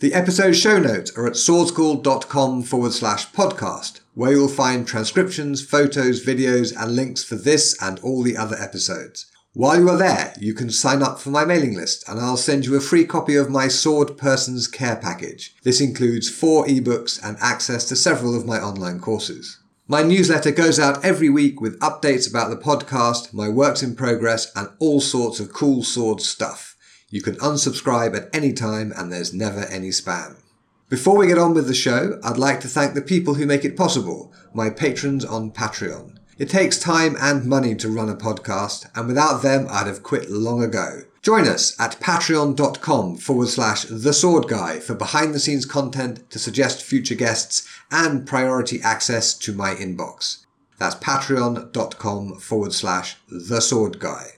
The episode show notes are at swordschool.com forward slash podcast, where you'll find transcriptions, photos, videos, and links for this and all the other episodes. While you are there, you can sign up for my mailing list and I'll send you a free copy of my Sword Person's Care package. This includes four ebooks and access to several of my online courses. My newsletter goes out every week with updates about the podcast, my works in progress, and all sorts of cool sword stuff. You can unsubscribe at any time and there's never any spam. Before we get on with the show, I'd like to thank the people who make it possible, my patrons on Patreon. It takes time and money to run a podcast, and without them, I'd have quit long ago. Join us at patreon.com forward slash the sword guy for behind the scenes content to suggest future guests and priority access to my inbox. That's patreon.com forward slash the sword guy.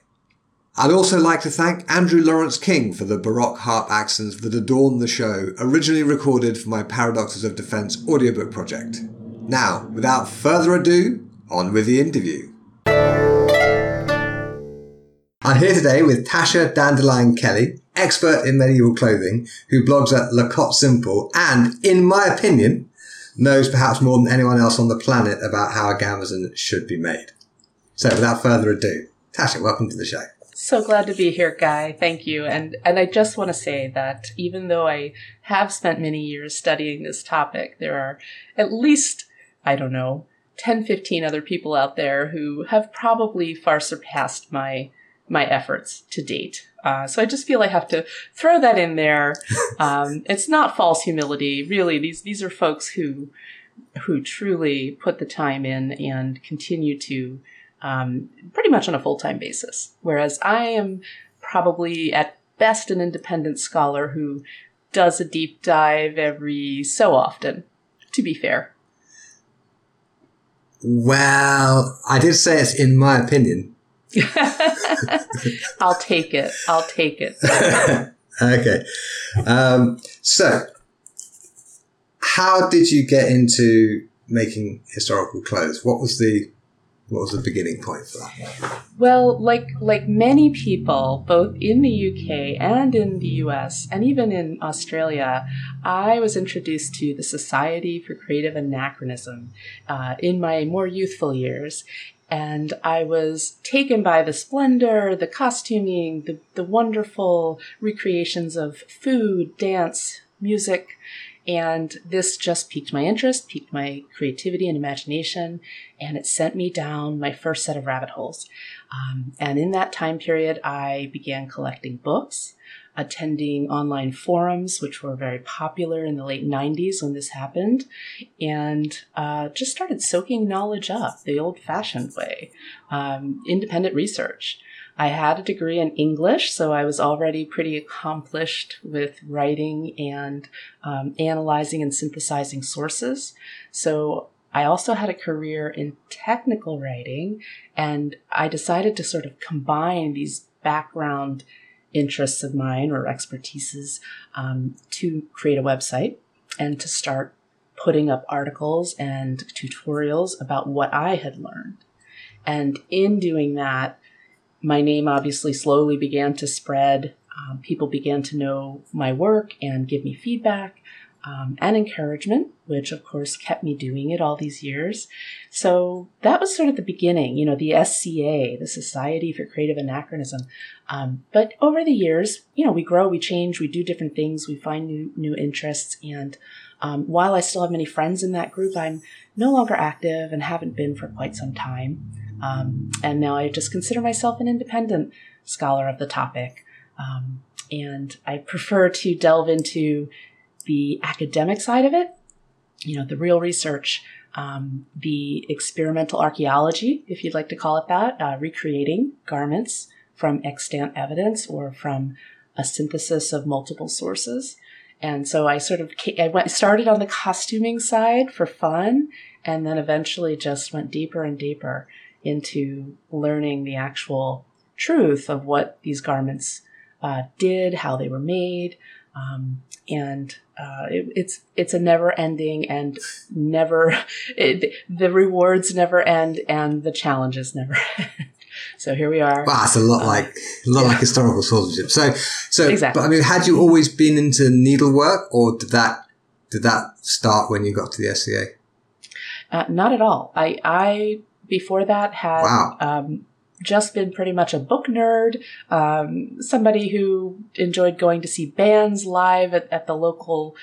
I'd also like to thank Andrew Lawrence King for the Baroque harp accents that adorn the show, originally recorded for my Paradoxes of Defense audiobook project. Now, without further ado, on with the interview. I'm here today with Tasha Dandelion Kelly, expert in medieval clothing, who blogs at La Cotte Simple and, in my opinion, knows perhaps more than anyone else on the planet about how a gambeson should be made. So without further ado, Tasha, welcome to the show. So glad to be here, Guy. Thank you. And and I just want to say that even though I have spent many years studying this topic, there are at least, I don't know, 10, 15 other people out there who have probably far surpassed my my efforts to date. Uh, so I just feel I have to throw that in there. Um, it's not false humility, really. These these are folks who who truly put the time in and continue to um, pretty much on a full time basis. Whereas I am probably at best an independent scholar who does a deep dive every so often, to be fair. Well, I did say it's in my opinion. I'll take it. I'll take it. okay. Um, so, how did you get into making historical clothes? What was the what was the beginning point for that? Well, like like many people, both in the UK and in the US, and even in Australia, I was introduced to the Society for Creative Anachronism uh, in my more youthful years. And I was taken by the splendor, the costuming, the, the wonderful recreations of food, dance, music, and this just piqued my interest, piqued my creativity and imagination, and it sent me down my first set of rabbit holes. Um, and in that time period, I began collecting books, attending online forums, which were very popular in the late 90s when this happened, and uh, just started soaking knowledge up the old fashioned way, um, independent research. I had a degree in English, so I was already pretty accomplished with writing and um, analyzing and synthesizing sources. So I also had a career in technical writing, and I decided to sort of combine these background interests of mine or expertises um, to create a website and to start putting up articles and tutorials about what I had learned. And in doing that, my name obviously slowly began to spread. Um, people began to know my work and give me feedback um, and encouragement, which of course kept me doing it all these years. So that was sort of the beginning, you know, the SCA, the Society for Creative Anachronism. Um, but over the years, you know, we grow, we change, we do different things, we find new new interests, and um, while I still have many friends in that group, I'm no longer active and haven't been for quite some time. Um, and now I just consider myself an independent scholar of the topic. Um, and I prefer to delve into the academic side of it, you know, the real research, um, the experimental archaeology, if you'd like to call it that, uh, recreating garments from extant evidence or from a synthesis of multiple sources. And so I sort of I went started on the costuming side for fun, and then eventually just went deeper and deeper into learning the actual truth of what these garments uh, did, how they were made, um, and uh, it, it's it's a never ending and never it, the rewards never end and the challenges never end. so here we are. Wow, it's a lot uh, like a lot yeah. like historical swordsmanship. So so, exactly. but I mean, had you always been into needlework, or did that did that start when you got to the SCA? Uh, not at all. I I before that had wow. um, just been pretty much a book nerd, um, somebody who enjoyed going to see bands live at, at the local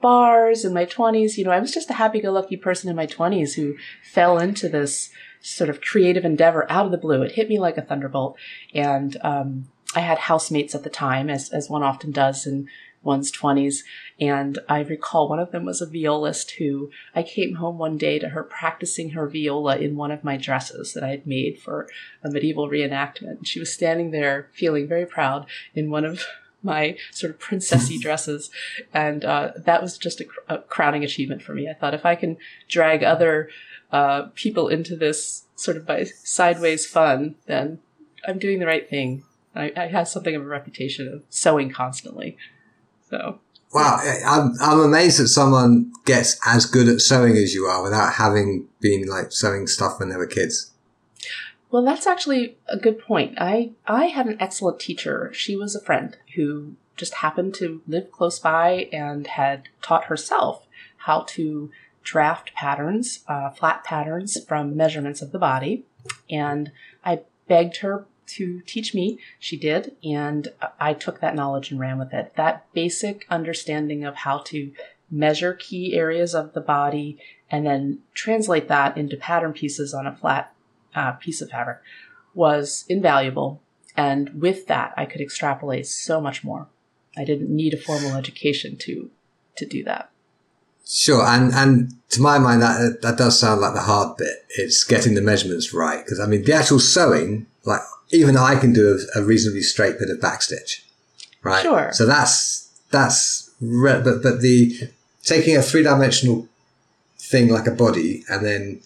bars in my 20s. You know, I was just a happy go lucky person in my 20s who fell into this sort of creative endeavor out of the blue. It hit me like a thunderbolt. And um, I had housemates at the time, as, as one often does in one's 20s. And I recall one of them was a violist who I came home one day to her practicing her viola in one of my dresses that I had made for a medieval reenactment. She was standing there feeling very proud in one of my sort of princessy dresses. And uh, that was just a, a, crowning achievement for me. I thought if I can drag other uh, people into this sort of by sideways fun, then I'm doing the right thing. I, I have something of a reputation of sewing constantly. So Wow, I'm I'm amazed that someone gets as good at sewing as you are without having been like sewing stuff when they were kids. Well, that's actually a good point. I I had an excellent teacher. She was a friend who just happened to live close by and had taught herself how to draft patterns, uh, flat patterns from measurements of the body. And I begged her to teach me. She did, and I took that knowledge and ran with it. That basic understanding of how to measure key areas of the body and then translate that into pattern pieces on a flat uh, piece of fabric was invaluable. And with that, I could extrapolate so much more. I didn't need a formal education to to do that. Sure, and and to my mind, that that does sound like the hard bit. It's getting the measurements right because I mean, the actual sewing, like even I can do a, a reasonably straight bit of backstitch, right? Sure. So that's that's re- but but the taking a three dimensional thing like a body and then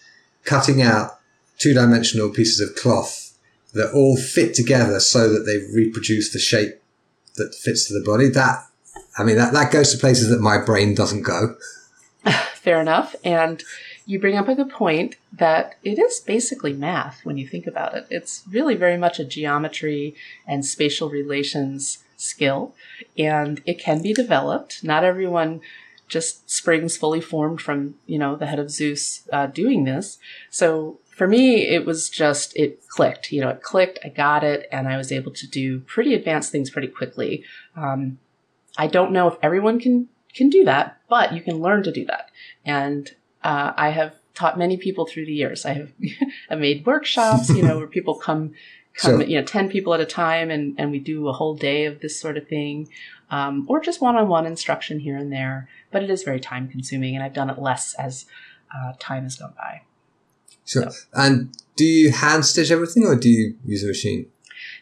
cutting out two dimensional pieces of cloth that all fit together so that they reproduce the shape that fits to the body. That I mean that that goes to places that my brain doesn't go. Fair enough, and you bring up a good point that it is basically math when you think about it. It's really very much a geometry and spatial relations skill, and it can be developed. Not everyone just springs fully formed from, you know, the head of Zeus uh, doing this. So for me, it was just, it clicked. You know, it clicked, I got it, and I was able to do pretty advanced things pretty quickly. Um, I don't know if everyone can can do that, but you can learn to do that. And uh, I have taught many people through the years. I have I made workshops, you know, where people come come so, you know 10 people at a time and, and we do a whole day of this sort of thing um, or just one-on-one instruction here and there but it is very time consuming and i've done it less as uh, time has gone by sure so. and do you hand stitch everything or do you use a machine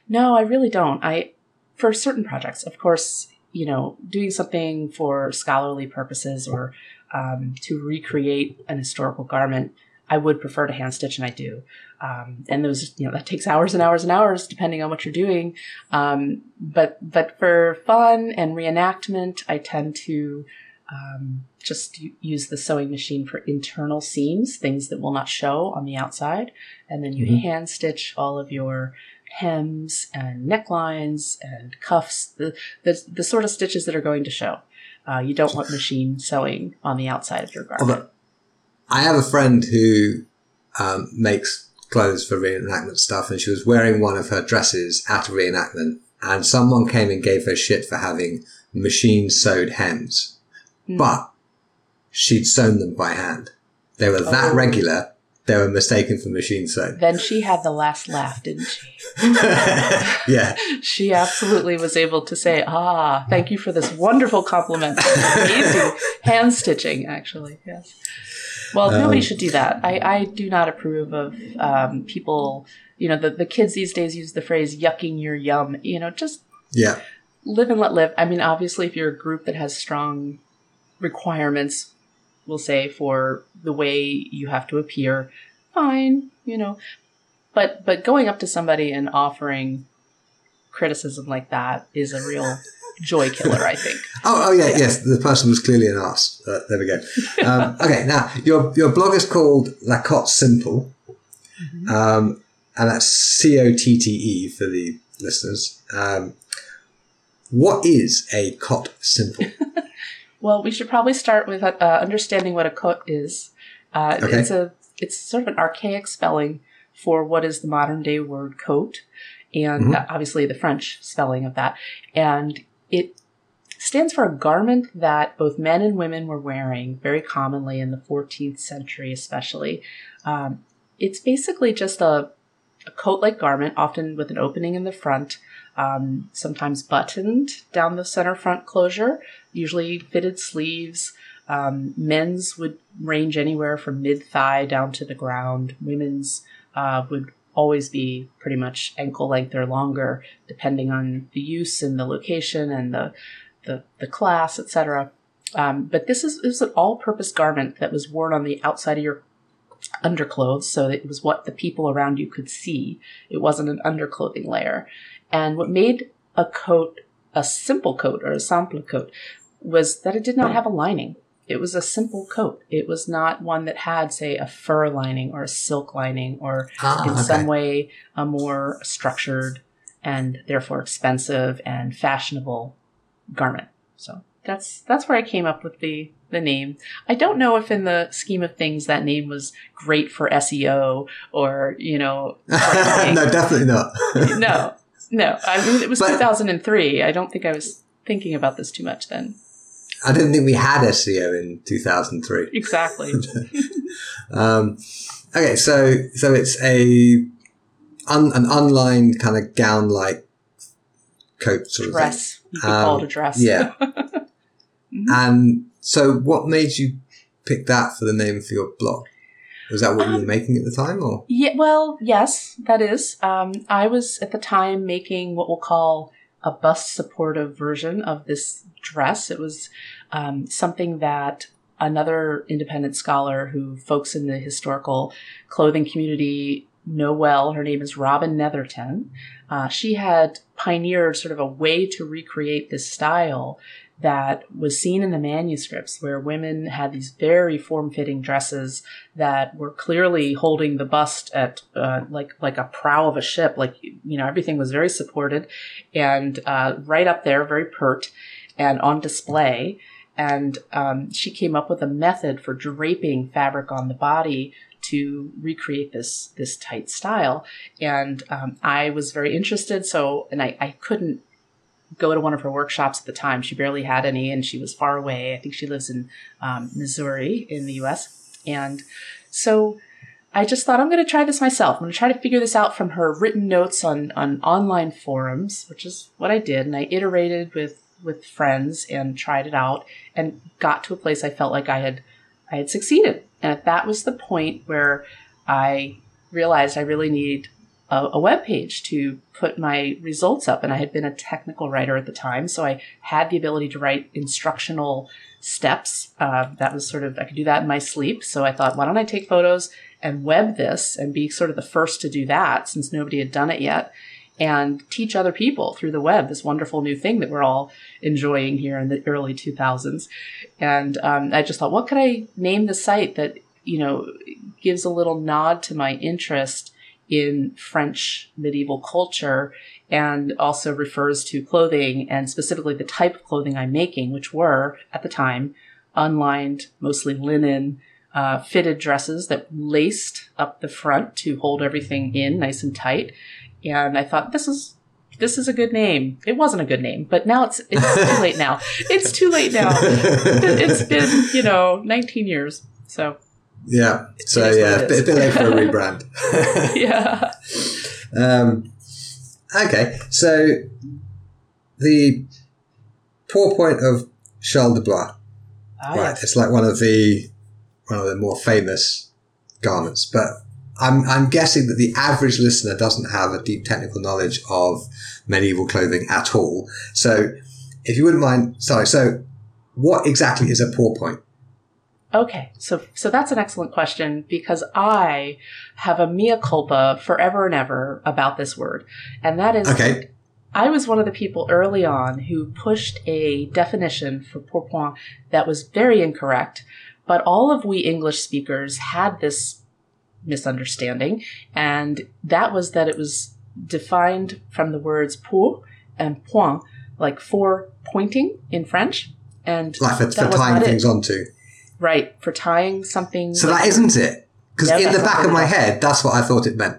no i really don't i for certain projects of course you know doing something for scholarly purposes or um, to recreate an historical garment, I would prefer to hand stitch, and I do. Um, and those, you know, that takes hours and hours and hours, depending on what you're doing. Um, but but for fun and reenactment, I tend to um, just use the sewing machine for internal seams, things that will not show on the outside, and then you mm-hmm. hand stitch all of your hems and necklines and cuffs, the, the the sort of stitches that are going to show. Uh, you don't want machine sewing on the outside of your garment. I have a friend who um, makes clothes for reenactment stuff, and she was wearing one of her dresses at a reenactment, and someone came and gave her shit for having machine sewed hems, mm. but she'd sewn them by hand. They were that oh. regular they were mistaken for machine sewn. Then she had the last laugh, didn't she? yeah. She absolutely was able to say, ah, thank you for this wonderful compliment. Amazing hand stitching, actually. Yes. Well, um, nobody should do that. I, I do not approve of um, people, you know, the, the kids these days use the phrase yucking your yum. You know, just yeah, live and let live. I mean, obviously, if you're a group that has strong requirements we'll say, for the way you have to appear, fine, you know. but but going up to somebody and offering criticism like that is a real joy killer, I think. oh, oh yeah, yeah, yes. The person was clearly an ass. Uh, there we go. Um, okay, now your your blog is called La Cotte Simple, mm-hmm. um, and that's C O T T E for the listeners. Um, what is a cotte simple? well, we should probably start with uh, understanding what a cotte is. Uh, okay. It's a it's sort of an archaic spelling for what is the modern day word coat, and mm-hmm. obviously the French spelling of that. And it stands for a garment that both men and women were wearing very commonly in the 14th century, especially. Um, it's basically just a, a coat like garment, often with an opening in the front, um, sometimes buttoned down the center front closure, usually fitted sleeves. Um, men's would range anywhere from mid thigh down to the ground. Women's uh, would always be pretty much ankle length or longer, depending on the use and the location and the the, the class, etc. Um, but this is, this is an all-purpose garment that was worn on the outside of your underclothes, so it was what the people around you could see. It wasn't an underclothing layer. And what made a coat a simple coat or a simple coat was that it did not have a lining. It was a simple coat. It was not one that had, say, a fur lining or a silk lining or ah, in okay. some way a more structured and therefore expensive and fashionable garment. So that's that's where I came up with the the name. I don't know if in the scheme of things that name was great for SEO or, you know, no, definitely not. no. No. I mean it was but, 2003. I don't think I was thinking about this too much then. I didn't think we had SEO in 2003. Exactly. um, okay, so so it's a un, an unlined kind of gown like coat sort dress. of could um, call it a dress. Yeah. mm-hmm. And so, what made you pick that for the name for your blog? Was that what um, you were um, making at the time, or? Yeah, well, yes, that is. Um, I was at the time making what we'll call a bust supportive version of this dress. It was um, something that another independent scholar who folks in the historical clothing community know well. Her name is Robin Netherton. Uh, she had pioneered sort of a way to recreate this style that was seen in the manuscripts where women had these very form-fitting dresses that were clearly holding the bust at uh, like like a prow of a ship like you know everything was very supported and uh, right up there very pert and on display. And um, she came up with a method for draping fabric on the body to recreate this this tight style. And um, i was very interested so and I, I couldn't go to one of her workshops at the time. She barely had any, and she was far away. I think she lives in um, Missouri in the U.S. And so I just thought I'm going to try this myself. I'm going to try to figure this out from her written notes on on online forums, which is what I did. And I iterated with with friends and tried it out and got to a place I felt like I had I had succeeded. And that was the point where I realized I really need a, a web page to put my results up. And I had been a technical writer at the time, so I had the ability to write instructional steps. Uh, that was sort of I could do that in my sleep. So I thought, why don't I take photos and web this and be sort of the first to do that since nobody had done it yet and teach other people through the web this wonderful new thing that we're all enjoying here in the early 2000s and um, i just thought what could i name the site that you know gives a little nod to my interest in French medieval culture and also refers to clothing and specifically the type of clothing I'm making, which were at the time unlined, mostly linen, uh, fitted dresses that laced up the front to hold everything in nice and tight. And I thought this is this is a good name. It wasn't a good name, but now it's it's too late now. It's too late now. It's been you know 19 years. So yeah. So yeah, a bit, a bit late for a rebrand. yeah. Um, okay. So the pourpoint of Charles de Blois. Ah, right. Yes. It's like one of the one of the more famous garments, but I'm I'm guessing that the average listener doesn't have a deep technical knowledge of medieval clothing at all. So, if you wouldn't mind, sorry. So, what exactly is a pourpoint? Okay, so so that's an excellent question because I have a mea culpa forever and ever about this word, and that is Okay. I was one of the people early on who pushed a definition for pourpoint that was very incorrect, but all of we English speakers had this misunderstanding, and that was that it was defined from the words pour and point, like for pointing in French, and Like for, for tying things onto. Right for tying something. So that isn't it. Because No, in the back of my head, that's what I thought it meant.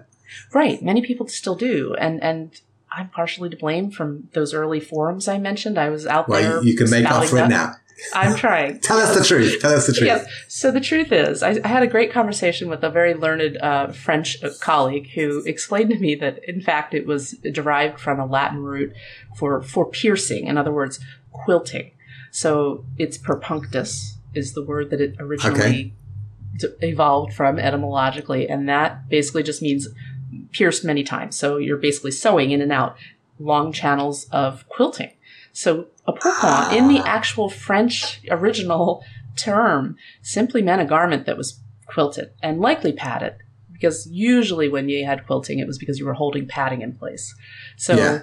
Right. Many people still do. And and I'm partially to blame from those early forums I mentioned. I was out Well, there. you, you can make up for it now. I'm trying. Tell us the truth. Tell us the truth. Yes. So the truth is, I, I had a great conversation with a very learned uh, French colleague who explained to me that, in fact, it was derived from a Latin root for for piercing. In other words, quilting. So it's perpunctus is the word that it originally d- evolved from etymologically, and that basically just means pierced many times. So you're basically sewing in and out long channels of quilting. So a pourpoint in the ah. actual French original term simply meant a garment that was quilted and likely padded. Because usually when you had quilting, it was because you were holding padding in place. So Yeah.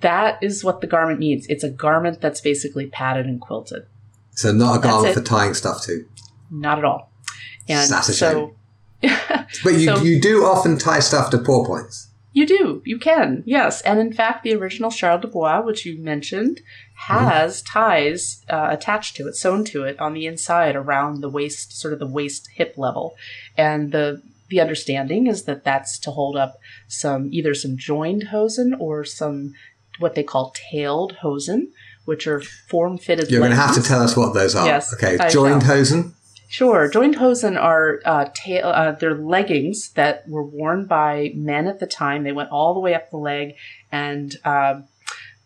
that is what the garment means. It's a garment that's basically padded and quilted. So not a garment for tying stuff to. Not at all. And That's a so But you, So- you do often tie stuff to pourpoints. You do. You can. Yes. And in fact, the original Charles de Blois, which you mentioned, has ties uh, attached to it, sewn to it on the inside around the waist, sort of the waist hip level. And the the understanding is that that's to hold up some either some joined hosen or some what they call tailed hosen, which are form fitted. You're going to have to tell us what those are. Yes, okay. I Joined shall. hosen. Sure. Joined hosen are uh, tail. Uh, they're leggings that were worn by men at the time. They went all the way up the leg and uh,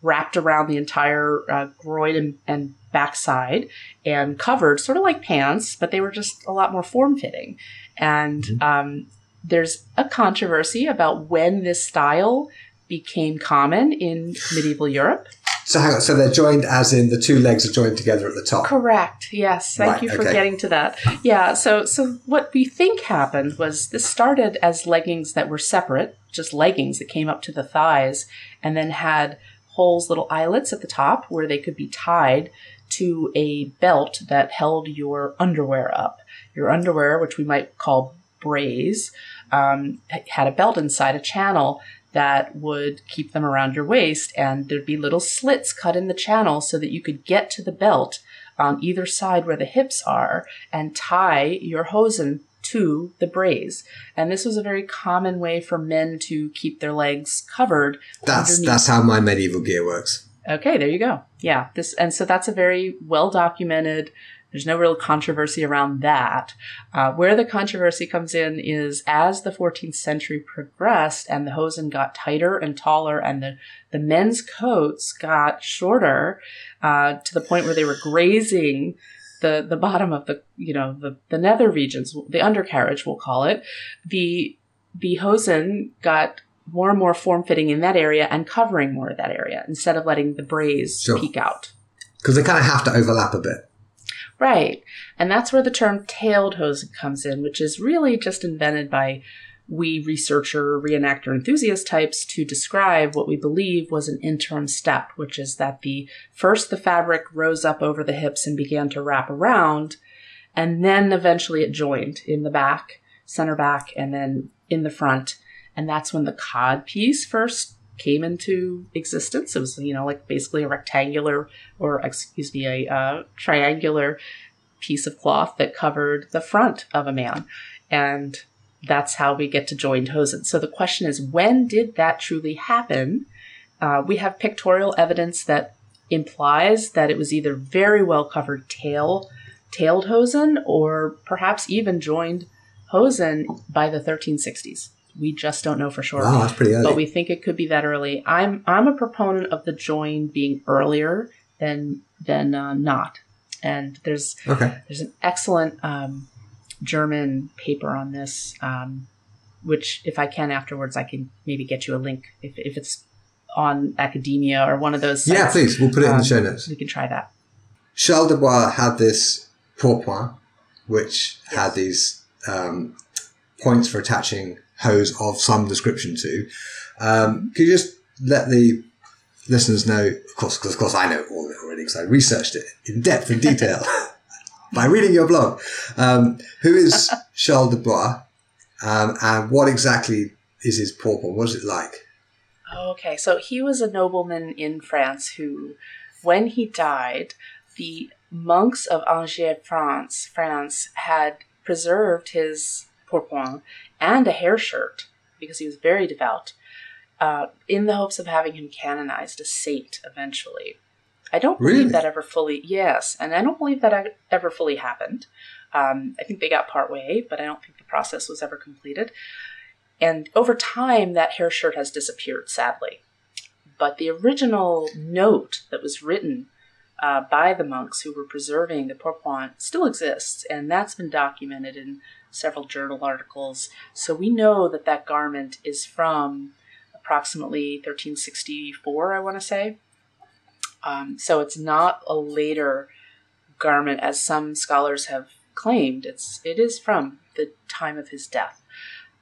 wrapped around the entire uh, groin and, and backside and covered, sort of like pants, but they were just a lot more form fitting. And um, there's a controversy about when this style became common in medieval Europe. So hang on. So they're joined as in the two legs are joined together at the top. Correct. Yes. Thank Right, you for okay. getting to that. Yeah. So, so what we think happened was this started as leggings that were separate, just leggings that came up to the thighs, and then had holes, little eyelets at the top where they could be tied to a belt that held your underwear up. Your underwear, which we might call braies, um, had a belt inside a channel that would keep them around your waist, and there'd be little slits cut in the channel so that you could get to the belt on either side where the hips are and tie your hosen to the braies. And this was a very common way for men to keep their legs covered. That's underneath. that's how my medieval gear works. Okay, there you go. Yeah, this and so that's a very well documented. There's no real controversy around that. Uh, where the controversy comes in is as the 14th century progressed and the hosen got tighter and taller, and the the men's coats got shorter uh, to the point where they were grazing the the bottom of the you know the the nether regions, the undercarriage we'll call it. The the hosen got more and more form fitting in that area and covering more of that area instead of letting the braies Sure. peek out. Because they kind of have to overlap a bit. Right. And that's where the term tailed hosen comes in, which is really just invented by we researcher, reenactor, enthusiast types to describe what we believe was an interim step, which is that the first the fabric rose up over the hips and began to wrap around, and then eventually it joined in the back, center back, and then in the front. And that's when the cod piece first came into existence. It was, you know, like basically a rectangular or, excuse me, a uh, triangular piece of cloth that covered the front of a man. And that's how we get to joined hosen. So the question is, when did that truly happen? Uh, we have pictorial evidence that implies that it was either very well covered tail, tailed hosen, or perhaps even joined hosen by the 1360s. We just don't know for sure Wow, that's pretty early. but we think it could be that early. I'm I'm a proponent of the join being earlier than than uh, not. And there's okay. there's an excellent um, German paper on this, um, which if I can afterwards, I can maybe get you a link if if it's on academia or one of those. Sites, Yeah, please. We'll put it in Um, the show notes. We can try that. Charles de Blois had this pourpoint, which had these um, points for attaching hose of some description to. Um, could you just let the listeners know, of course, because of course I know all of it already because I researched it in depth and detail by reading your blog. Um, who is Charles de Blois um, and what exactly is his pourpoint? What is it like? Okay, so he was a nobleman in France who, when he died, the monks of Angers, France, France had preserved his pourpoint and a hair shirt because he was very devout, uh, in the hopes of having him canonized a saint eventually. I don't believe Really? that ever fully. Yes, and I don't believe that ever fully happened. Um, I think they got part way, but I don't think the process was ever completed. And over time, that hair shirt has disappeared, sadly. But the original note that was written uh, by the monks who were preserving the pourpoint still exists, and that's been documented in several journal articles. So we know that that garment is from approximately 1364, I want to say. Um, so it's not a later garment, as some scholars have claimed. It's it is from the time of his death,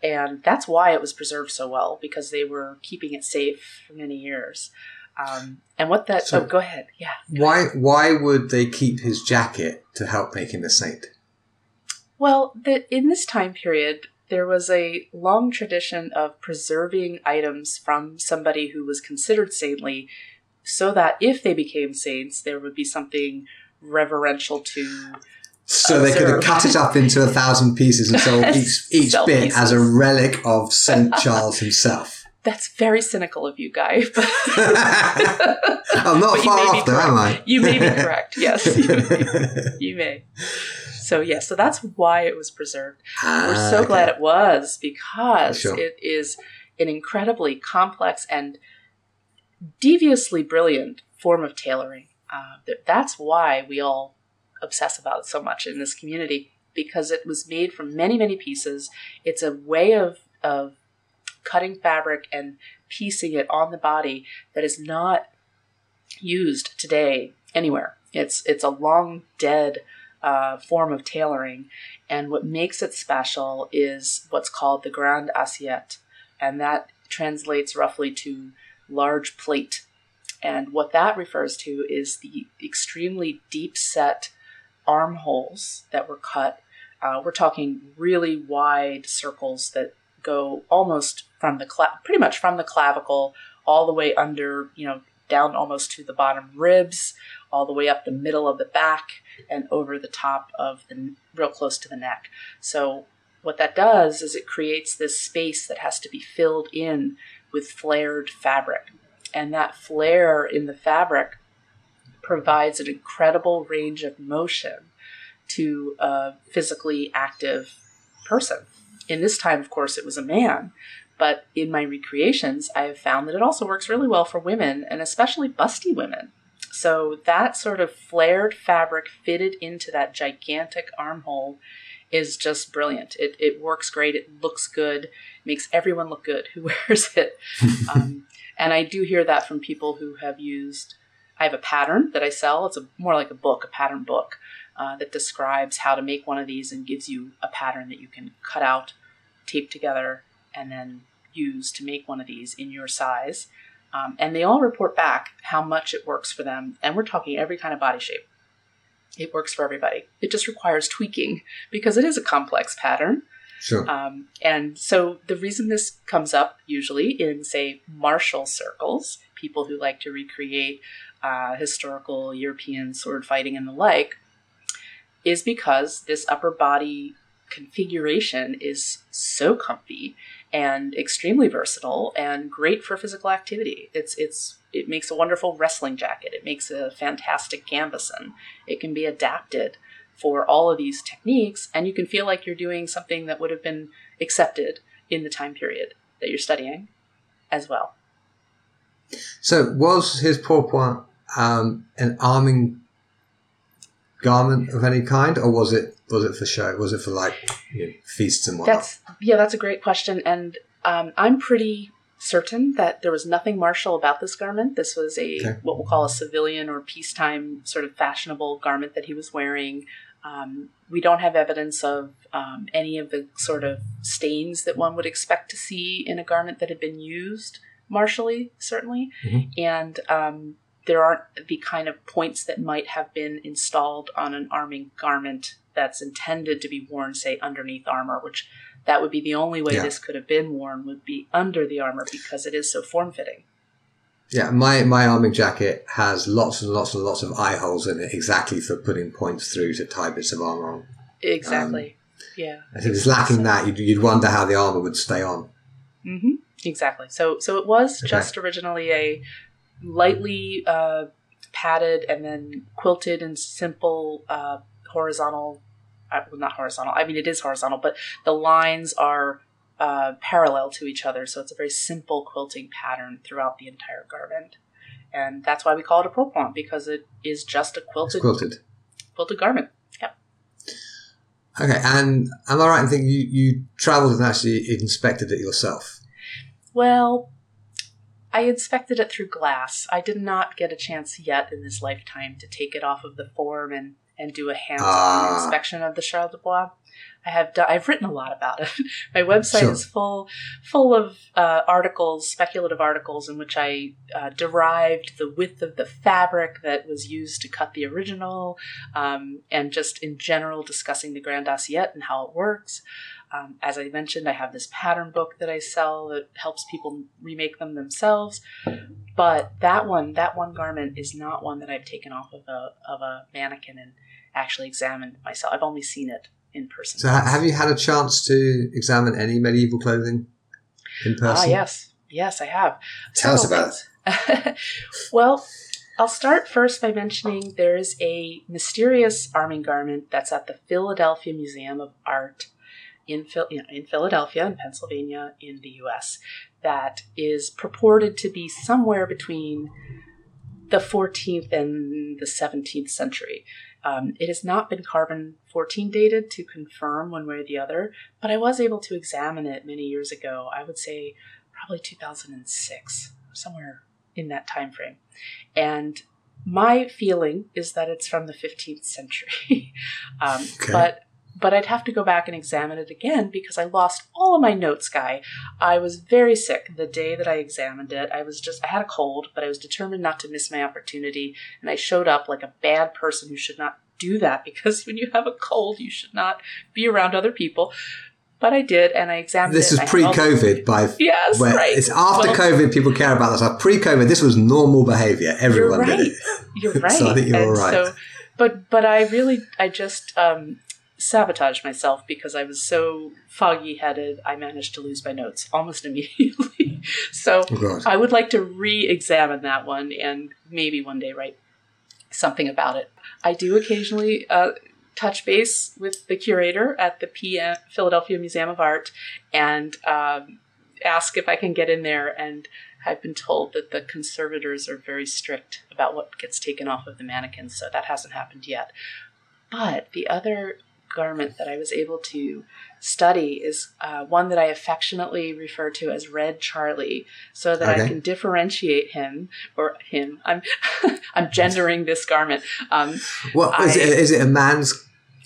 and that's why it was preserved so well because they were keeping it safe for many years. Um, and what that? So- oh, go ahead. Yeah. Why why would they keep his jacket to help make him a saint? Well, the, in this time period, there was a long tradition of preserving items from somebody who was considered saintly, so that if they became saints, there would be something reverential to. So they could have cut it up into a thousand pieces and sold each each Sell bit as a relic of Saint Charles himself. That's very cynical of you, Guy. I'm not But far off, though, am I? you may be correct. Yes, you may. You may. So yeah, so that's why it was preserved. We're Ah, so okay. glad it was because Sure. it is an incredibly complex and deviously brilliant form of tailoring. Uh, th- that's why we all obsess about it so much in this community because it was made from many, many pieces. It's a way of, of cutting fabric and piecing it on the body that is not used today anywhere. It's it's a long dead uh, form of tailoring, and what makes it special is what's called the grande assiette, and that translates roughly to large plate. And what that refers to is the extremely deep set armholes that were cut. Uh, we're talking really wide circles that go almost from the cla- pretty much from the clavicle all the way under, you know, down almost to the bottom ribs, all the way up the middle of the back and over the top of the real close to the neck. So what that does is it creates this space that has to be filled in with flared fabric. And that flare in the fabric provides an incredible range of motion to a physically active person. In this time, of course, it was a man, but in my recreations, I have found that it also works really well for women and especially busty women. So that sort of flared fabric fitted into that gigantic armhole is just brilliant. It, it works great. It looks good. Makes everyone look good who wears it. um, and I do hear that from people who have used. I have a pattern that I sell. It's a more like a book, a pattern book, uh, that describes how to make one of these and gives you a pattern that you can cut out, tape together, and then use to make one of these in your size. Um, and they all report back how much it works for them. And we're talking every kind of body shape. It works for everybody. It just requires tweaking because it is a complex pattern. Sure. Um, and so the reason this comes up usually in, say, martial circles, people who like to recreate uh, historical European sword fighting and the like, is because this upper body configuration is so comfy and extremely versatile and great for physical activity. It's it's it makes a wonderful wrestling jacket. It makes a fantastic gambeson. It can be adapted for all of these techniques, and you can feel like you're doing something that would have been accepted in the time period that you're studying as well. So was his pourpoint um, an arming garment of any kind, or was it was it for show? Was it for like you know, feasts and whatnot? That's yeah, that's a great question, and um, I'm pretty certain that there was nothing martial about this garment. This was a Okay. what we'll call a civilian or peacetime sort of fashionable garment that he was wearing. Um, we don't have evidence of um, any of the sort of stains that one would expect to see in a garment that had been used martially, certainly. Mhm. And um, there aren't the kind of points that might have been installed on an arming garment that's intended to be worn, say, underneath armor, which that would be the only way Yeah. this could have been worn would be under the armor because it is so form fitting. Yeah, my, my arming jacket has lots and lots and lots of eye holes in it, exactly for putting points through to tie bits of armor on. Exactly. yeah. And if it's lacking that, you'd, you'd wonder how the armor would stay on. hmm Exactly. So so it was Okay. just originally a lightly uh, padded and then quilted and simple uh, horizontal. Uh, well, not horizontal. I mean, it is horizontal, but the lines are uh, parallel to each other, so it's a very simple quilting pattern throughout the entire garment. And that's why we call it a pourpoint because it is just a quilted quilted. quilted garment. Okay, and am I right in thinking you, you travelled and actually inspected it yourself? Well, I inspected it through glass. I did not get a chance yet in this lifetime to take it off of the form and, and do a hands-on Ah. inspection of the Charles de Blois. I have done, I've written a lot about it. My website Sure. is full full of uh, articles, speculative articles, in which I uh, derived the width of the fabric that was used to cut the original, um, and just in general discussing the Grand Assiette and how it works. Um, as I mentioned, I have this pattern book that I sell that helps people remake them themselves. But that one, that one garment is not one that I've taken off of a of a mannequin and actually examined myself. I've only seen it in person. So, ha- have you had a chance to examine any medieval clothing in person? Ah, yes, yes, I have. Tell us about it. well, I'll start first by mentioning there is a mysterious arming garment that's at the Philadelphia Museum of Art in, Phil- you know, in Philadelphia, in Pennsylvania, in the U.S. That is purported to be somewhere between the 14th and the 17th century. Um, it has not been carbon 14 dated to confirm one way or the other, but I was able to examine it many years ago. I would say probably 2006, somewhere in that time frame. And my feeling is that it's from the 15th century. um, Okay. But but I'd have to go back and examine it again because I lost all of my notes, guy. I was very sick the day that I examined it. I was just I had a cold, but I was determined not to miss my opportunity, and I showed up like a bad person who should not do that because when you have a cold, you should not be around other people. But I did, and I examined This it. is pre-COVID. By Yes, right. it's after Well, COVID, people care about this. stuff. Pre-COVID, this was normal behaviour. Everyone right. did it. You're right. So I think you're and all right. So, but but I really I just um, sabotaged myself because I was so foggy headed. I managed to lose my notes almost immediately. so Oh I would like to re-examine that one and maybe one day write something about it. I do occasionally uh, touch base with the curator at the PM, Philadelphia Museum of Art and um, ask if I can get in there. And I've been told that the conservators are very strict about what gets taken off of the mannequins, so that hasn't happened yet. But the other garment that I was able to study is uh, one that I affectionately refer to as Red Charlie, so that I can differentiate him or him. I'm I'm gendering this garment. Um, What is I- it? Is it a man's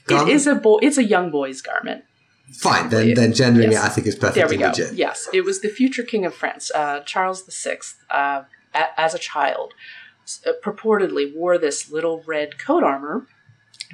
garment? it is a boy. It's a young boy's garment. Fine. Then, then gendering Yes. it, I think is There perfectly we go. legit. Yes, it was the future king of France, uh, Charles VI, uh, a- as a child, purportedly wore this little red coat armor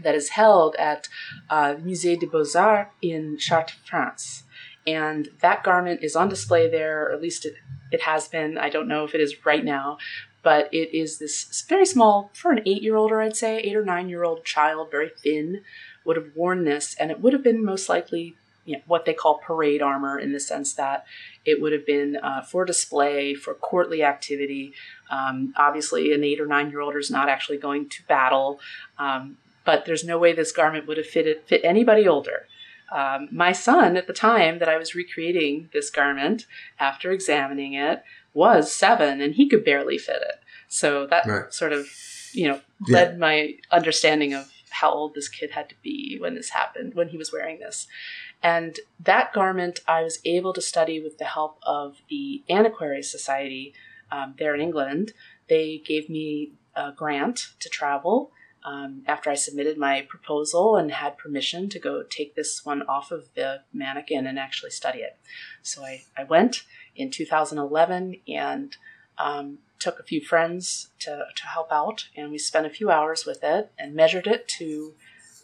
that is held at uh, Musée des Beaux Arts in Chartres, France. And that garment is on display there, or at least it, it has been. I don't know if it is right now, but it is this very small, for an eight year old, or I'd say, eight or nine year old child, very thin, would have worn this, and it would have been most likely you know, what they call parade armor in the sense that it would have been uh, for display, for courtly activity. Um, obviously, an eight or nine year old is not actually going to battle, um, but there's no way this garment would have fitted, fit anybody older. Um, my son, at the time that I was recreating this garment, after examining it, was seven and he could barely fit it. So that Right. sort of, you know, Yeah. led my understanding of how old this kid had to be when this happened, when he was wearing this. And that garment I was able to study with the help of the Antiquary Society um, there in England. They gave me a grant to travel um, after I submitted my proposal and had permission to go take this one off of the mannequin and actually study it. So I, I went in 2011 and um, took a few friends to, to help out, and we spent a few hours with it and measured it to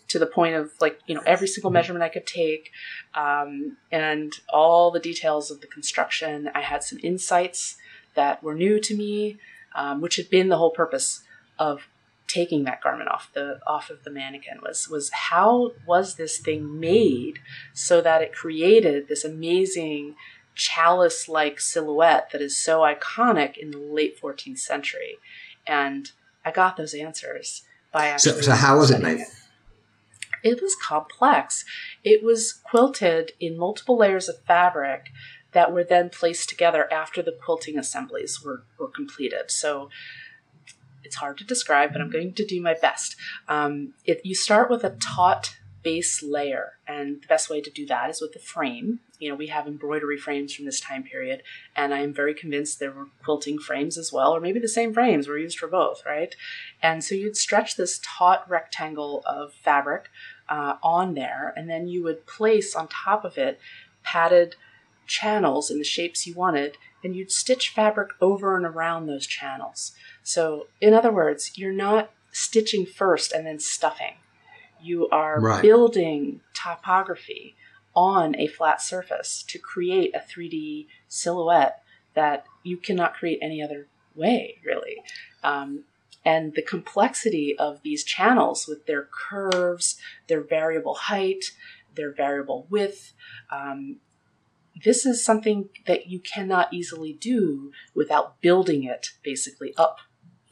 to the point of like you know every single measurement I could take, um, and all the details of the construction. I had some insights that were new to me, um, which had been the whole purpose of taking that garment off the off of the mannequin was was how was this thing made so that it created this amazing chalice like silhouette that is so iconic in the late 14th century? And i got those answers by actually so, so how was it made? it. it was complex. It was quilted in multiple layers of fabric that were then placed together after the quilting assemblies were, were completed. So it's hard to describe, but I'm going to do my best. Um, if you start with a taut base layer, and the best way to do that is with the frame. You know, we have embroidery frames from this time period, and I am very convinced there were quilting frames as well, or maybe the same frames were used for both, right? And so you'd stretch this taut rectangle of fabric uh, on there, and then you would place on top of it padded channels in the shapes you wanted, and you'd stitch fabric over and around those channels. So, in other words, you're not stitching first and then stuffing. You are Right. building topography on a flat surface to create a 3D silhouette that you cannot create any other way, really. Um, and the complexity of these channels with their curves, their variable height, their variable width, um, this is something that you cannot easily do without building it basically up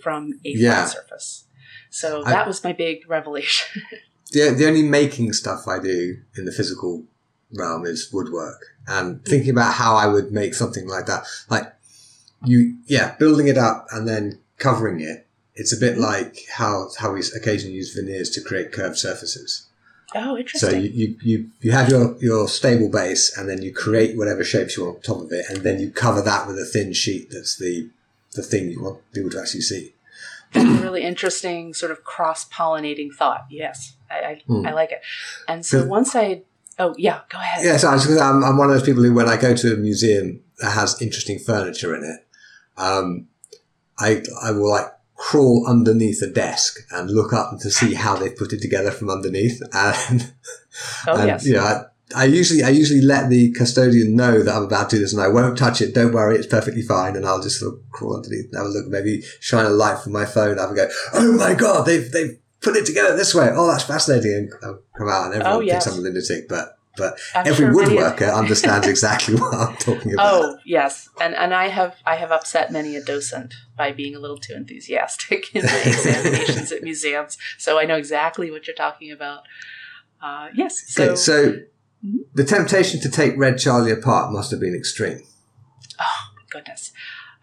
from a Yeah. flat surface. So I- that was my big revelation. the, the only making stuff I do in the physical realm is woodwork. And thinking about how I would make something like that, like you, yeah, building it up and then covering it. It's a bit like how, how we occasionally use veneers to create curved surfaces. Oh, So interesting. you, you, you, you have your, your stable base and then you create whatever shapes you want on top of it. And then you cover that with a thin sheet that's the, the thing you want people to actually see. That's a really interesting sort of cross pollinating thought. Yes, I, I, Hmm. I like it. And so once I, oh yeah, go ahead. Yeah, so I'm, I'm one of those people who, when I go to a museum that has interesting furniture in it, um, I I will like crawl underneath a desk and look up to see how they put it together from underneath, and, oh and yes. you know, I, I usually I usually let the custodian know that I'm about to do this, and I won't touch it. Don't worry, it's perfectly fine, and I'll just sort of crawl underneath and have a look, maybe shine a light from my phone up and go, "Oh my god, they've they've put it together this way. Oh, that's fascinating!" And I'll come out, and everyone Oh, yes. thinks I'm a lunatic, but but I'm every sure woodworker understands exactly what I'm talking about. Oh yes, and and I have I have upset many a docent by being a little too enthusiastic in my examinations at museums. So I know exactly what you're talking about. Uh, yes. So, okay, so Mhm. the temptation to take Red Charlie apart must have been extreme. oh my goodness,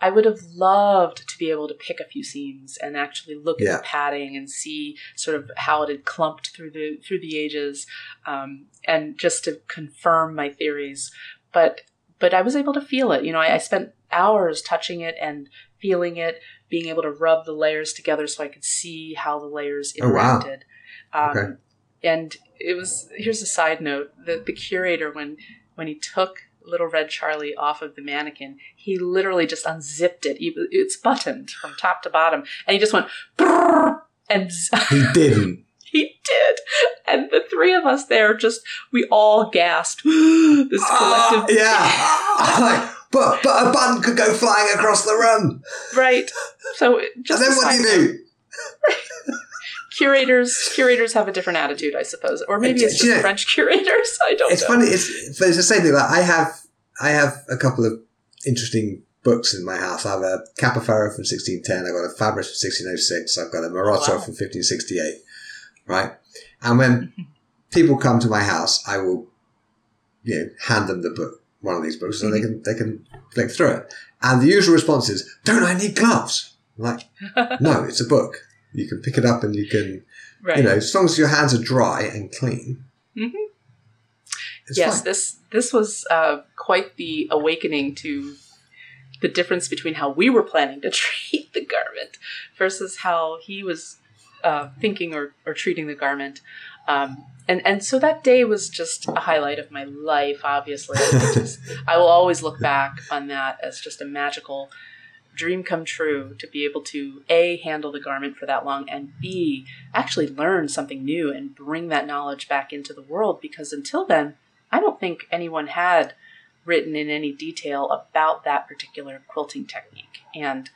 I would have loved to be able to pick a few seams and actually look Yeah. at the padding and see sort of how it had clumped through the through the ages, um, and just to confirm my theories. But but I was able to feel it. You know, I, I spent hours touching it and feeling it, being able to rub the layers together so I could see how the layers interacted. Oh, wow. Um, Okay. And it was here's a side note: the the curator when when he took little red Charlie off of the mannequin, he literally just unzipped it. It's buttoned from top to bottom, and he just went and He didn't. he did. And the three of us there just we all gasped. this Ah, collective yeah. like, but but a button could go flying across the room. right. So just and then what do you do? Curators curators have a different attitude, I suppose, or maybe it's do you just know- French curators. I don't It's know. funny. It's but it's the same thing. Like I have I have a couple of interesting books in my house. I have a Capoferro from 1610. I've got a Fabris from 1606. I've got a Marozzo Wow. from 1568. Right. And when people come to my house, I will, you know, hand them the book, one of these books, so they mm-hmm. can they can flick through it. And the usual response is, "Don't I need gloves?" I'm like, no, it's a book. You can pick it up and you can, right. you know, as long as your hands are dry and clean. Mhm. Yes, fine. this this was uh, quite the awakening to the difference between how we were planning to treat the garment versus how he was uh, thinking or, or treating the garment. Um, and and so that day was just a highlight of my life. Obviously, just, I will always look back on that as just a magical dream come true to be able to a handle the garment for that long and b actually learn something new and bring that knowledge back into the world because until then i don't think anyone had written in any detail about that particular quilting technique. And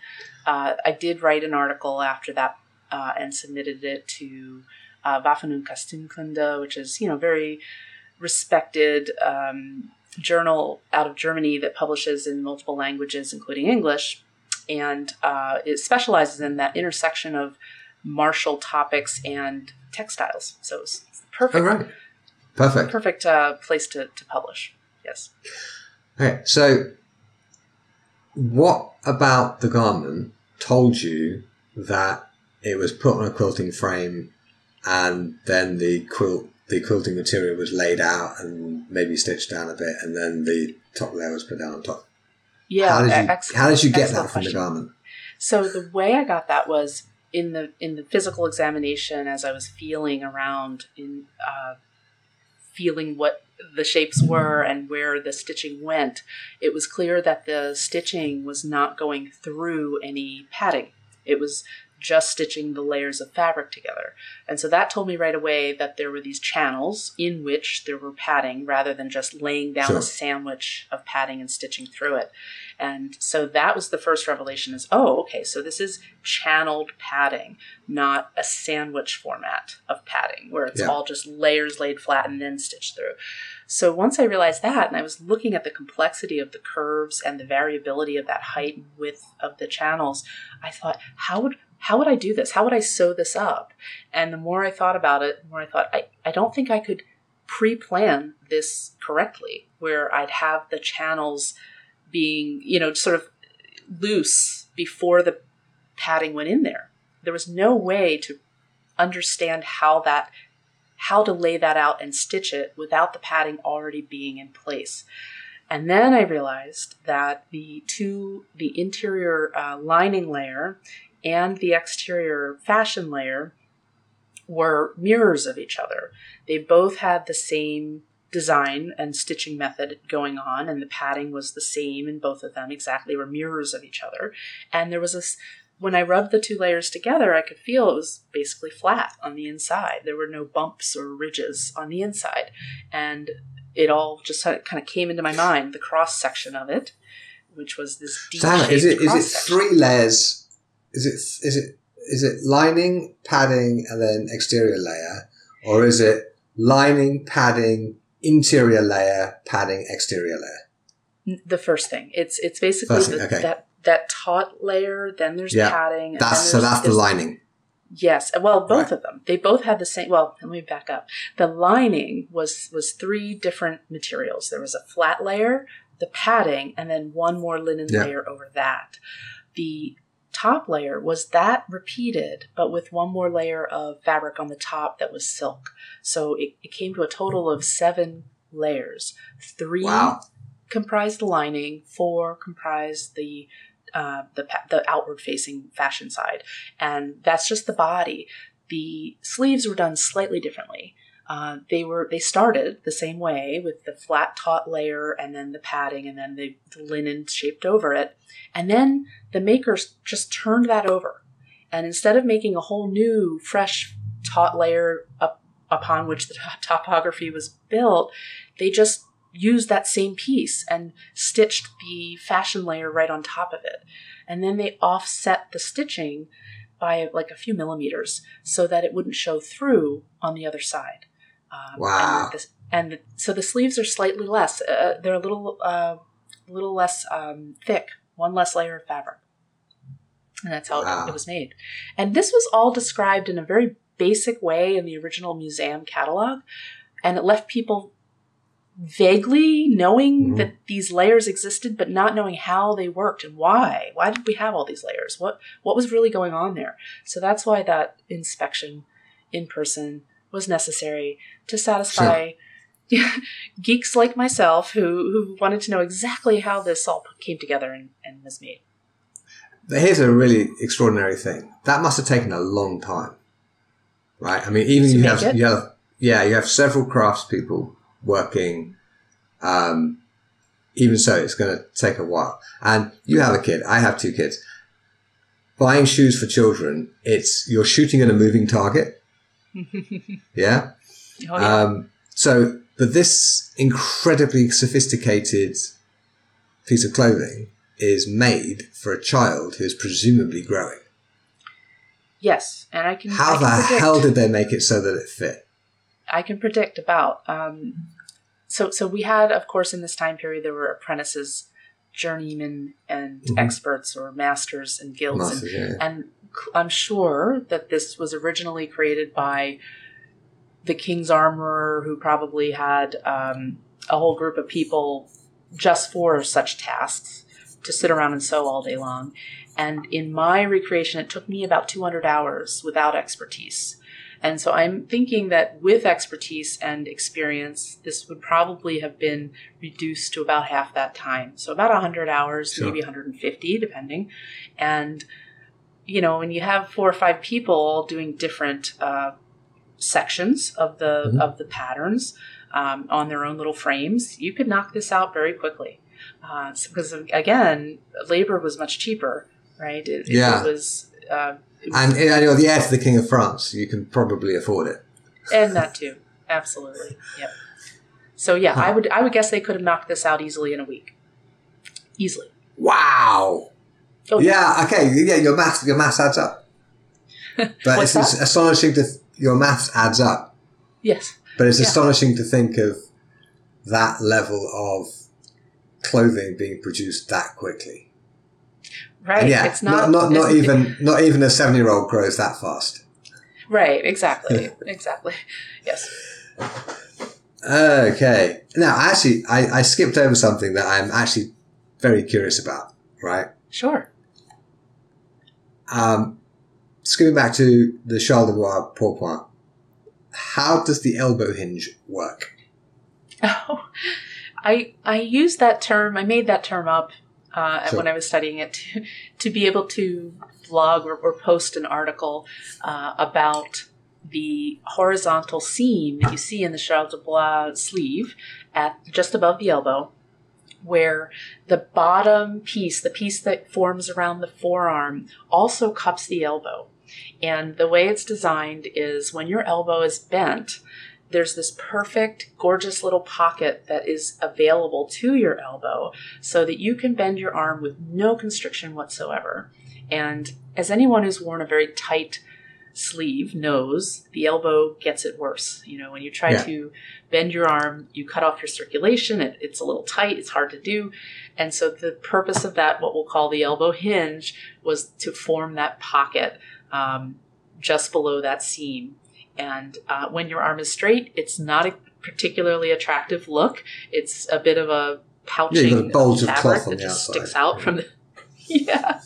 uh, i did write an article after that uh, and submitted it to uh, Waffen- und Kostümkunde, which is you know very respected um, journal out of Germany that publishes in multiple languages, including English, and uh, it specializes in that intersection of martial topics and textiles. So it's perfect. All right. Perfect. Perfect uh, place to, to publish. Yes. Okay. So, what about the garment told you that it was put on a quilting frame and then the quilt the quilting material was laid out and maybe stitched down a bit and then the top layer was put down on top Yeah. how did you ex- how did you get that from the question. garment So the way I got that was in the in the physical examination as I was feeling around in uh, feeling what the shapes were and where the stitching went. It was clear that the stitching was not going through any padding. It was just stitching the layers of fabric together. And so that told me right away that there were these channels in which there were padding rather than just laying down Sure. a sandwich of padding and stitching through it. And so that was the first revelation is, oh, okay, so this is channeled padding, not a sandwich format of padding where it's Yeah. all just layers laid flat and then stitched through. So once I realized that and I was looking at the complexity of the curves and the variability of that height and width of the channels, I thought, how would how would I do this? How would I sew this up? And the more I thought about it, the more I thought, I, I don't think I could pre-plan this correctly, where I'd have the channels being, you know, sort of loose before the padding went in there. There was no way to understand how that how to lay that out and stitch it without the padding already being in place. And then I realized that the two, the interior uh, lining layer and the exterior fashion layer were mirrors of each other. They both had the same design and stitching method going on, and the padding was the same in both of them, exactly were mirrors of each other. And there was this, when I rubbed the two layers together, I could feel it was basically flat on the inside. There were no bumps or ridges on the inside. And it all just kind of came into my mind, the cross section of it, which was this deep so hang on, is it is it three layers is it is it is it lining padding and then exterior layer or is it lining padding interior layer padding exterior layer the first thing. It's it's basically thing, the, okay. that that taut layer. Then there's Yeah. padding. and that's then so that's the lining Yes, well, both Right. of them. They both had the same. Well, let me back up. The lining was was three different materials. There was a flat layer, the padding, and then one more linen Yeah. layer over that. The top layer was that repeated, but with one more layer of fabric on the top that was silk. So it, it came to a total of seven layers. Three wow comprised the lining, four comprised the uh, the the outward facing fashion side, and that's just the body. The sleeves were done slightly differently. Uh, they were they started the same way with the flat taut layer and then the padding and then the, the linen shaped over it, and then the makers just turned that over, and instead of making a whole new fresh taut layer up upon which the topography was built, they just used that same piece and stitched the fashion layer right on top of it. And then they offset the stitching by like a few millimeters so that it wouldn't show through on the other side. Um, Wow. And, the, and the, so the sleeves are slightly less. Uh, they're a little, uh, little less um, thick, one less layer of fabric. And that's how Wow. it, it was made. And this was all described in a very basic way in the original museum catalog. And it left people vaguely knowing Mhm. that these layers existed, but not knowing how they worked and why. Why did we have all these layers? What what was really going on there? So that's why that inspection in person was necessary to satisfy geeks like myself who who wanted to know exactly how this all came together and, and was made. But here's a really extraordinary thing that must have taken a long time right? I mean, even you have, you have, yeah, you have several craftspeople working. Um, even so, it's going to take a while. And you have a kid. I have two kids. Buying shoes for children, it's you're shooting at a moving target. Yeah. Oh, yeah. Um, so, but this incredibly sophisticated piece of clothing is made for a child who is presumably growing. yes, and I can. How I the predict, hell did they make it so that it fit? I can predict about. Um, so, so we had, of course, in this time period, there were apprentices, journeymen, and Mhm. experts or masters and guilds, and yeah. and I'm sure that this was originally created by the king's armorer, who probably had um, a whole group of people just for such tasks to sit around and sew all day long. And in my recreation, it took me about 200 hours without expertise. And so I'm thinking that with expertise and experience, this would probably have been reduced to about half that time. So about 100 hours, Sure. maybe 150, depending. And you know, when you have four or five people all doing different uh, sections of the Mhm. of the patterns um, on their own little frames, you could knock this out very quickly. Uh, because again, labor was much cheaper, right? It, it Yeah. was, uh, it was And, and you're the heir to the King of France. You can probably afford it. and that too, absolutely, yep. So yeah, I would I would guess they could have knocked this out easily in a week, easily. Wow. Oh, Yeah. Okay. Yeah. Your math. Your math adds up. But it's, it's astonishing to th- your math adds up. Yes. But it's Yeah. astonishing to think of that level of clothing being produced that quickly. Right. And yeah. it's not not not, it's- even not even a seven year old grows that fast. Right, exactly. exactly. Yes. Okay. Now, actually, I, I skipped over something that I'm actually very curious about. Right. Sure. Um, skipping back to the Charles de Blois pourpoint, how does the elbow hinge work? Oh, I I used that term. I made that term up uh, Sure. when I was studying it to, to be able to blog or, or post an article uh, about the horizontal seam that you see in the Charles de Blois sleeve at just above the elbow, where the bottom piece, the piece that forms around the forearm, also cups the elbow. And the way it's designed is when your elbow is bent, there's this perfect, gorgeous little pocket that is available to your elbow so that you can bend your arm with no constriction whatsoever. And as anyone who's worn a very tight sleeve knows, the elbow gets it worse. You know, when you try Yeah. to bend your arm, you cut off your circulation, it, it's a little tight, it's hard to do. And so the purpose of that, what we'll call the elbow hinge, was to form that pocket um, just below that seam. And uh, when your arm is straight, it's not a particularly attractive look. It's a bit of a pouching Yeah, you've got a bulge of cloth that just outside. sticks out from the. yeah.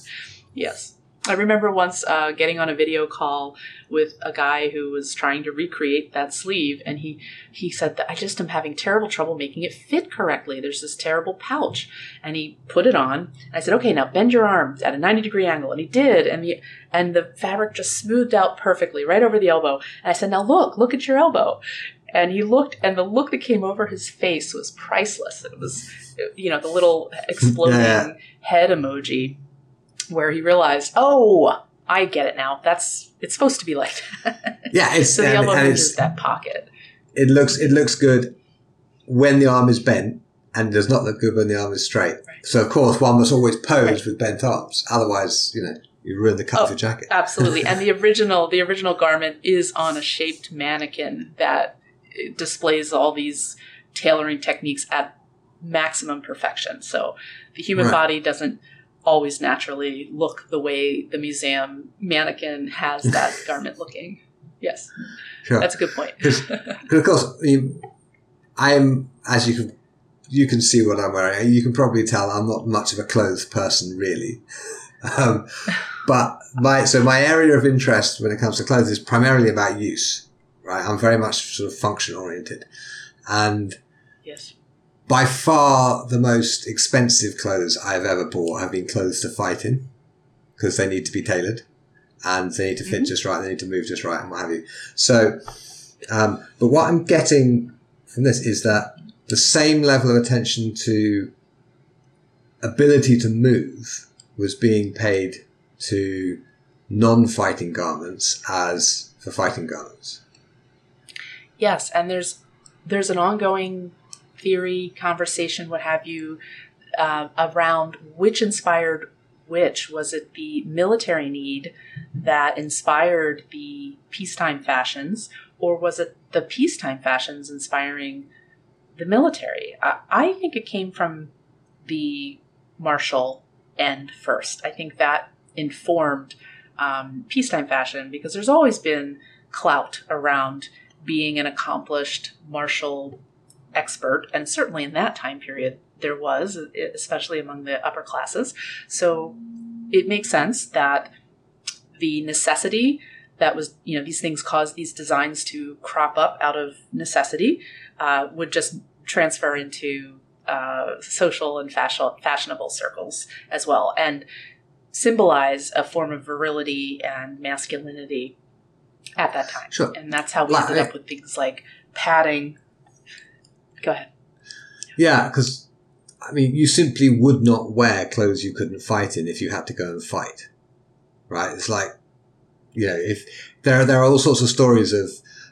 Yes. I remember once uh, getting on a video call with a guy who was trying to recreate that sleeve, and he he said that I just am having terrible trouble making it fit correctly. There's this terrible pouch, and he put it on. And I said, "Okay, now bend your arm at a 90 degree angle," and he did, and the and the fabric just smoothed out perfectly right over the elbow. And I said, "Now look, look at your elbow." And he looked, and the look that came over his face was priceless. It was, you know, the little exploding Yeah. head emoji, where he realized, "Oh, I get it now. That's it's supposed to be like that." Yeah, it's so the and, elbow is that pocket. it looks it looks good when the arm is bent, and does not look good when the arm is straight. Right. So of course, one must always pose Right. with bent arms. Otherwise, you know, you ruin the cut Oh. of your jacket. Absolutely. and the original the original garment is on a shaped mannequin that uh, displays all these tailoring techniques at maximum perfection. So the human Right. body doesn't always naturally look the way the museum mannequin has that garment looking. Yes. Sure. That's a good point. Because of course, I mean, I'm as you can you can see what I'm wearing. You can probably tell I'm not much of a clothes person, really. Um, but my so my area of interest when it comes to clothes is primarily about use. Right, I'm very much sort of function oriented, and. By far the most expensive clothes I've ever bought have been clothes to fight in because they need to be tailored. and they need to fit Mhm. just right, they need to move just right, and what have you. So, um, but what I'm getting from this is that the same level of attention to ability to move was being paid to non-fighting garments as for fighting garments. Yes, and there's there's an ongoing theory, conversation, what have you, uh, around which inspired which. Was it the military need that inspired the peacetime fashions, or was it the peacetime fashions inspiring the military? I, I think it came from the martial end first. I think that informed um, peacetime fashion because there's always been clout around being an accomplished martial expert, and certainly in that time period there was, especially among the upper classes. So it makes sense that the necessity that was, you know, these things caused these designs to crop up out of necessity uh, would just transfer into uh, social and fashion, fashionable circles as well, and symbolize a form of virility and masculinity at that time. Sure. And that's how we ended up with things like padding. Go ahead. Yeah, because I mean, you simply would not wear clothes you couldn't fight in if you had to go and fight, right? It's like, you know, if there are there are all sorts of stories of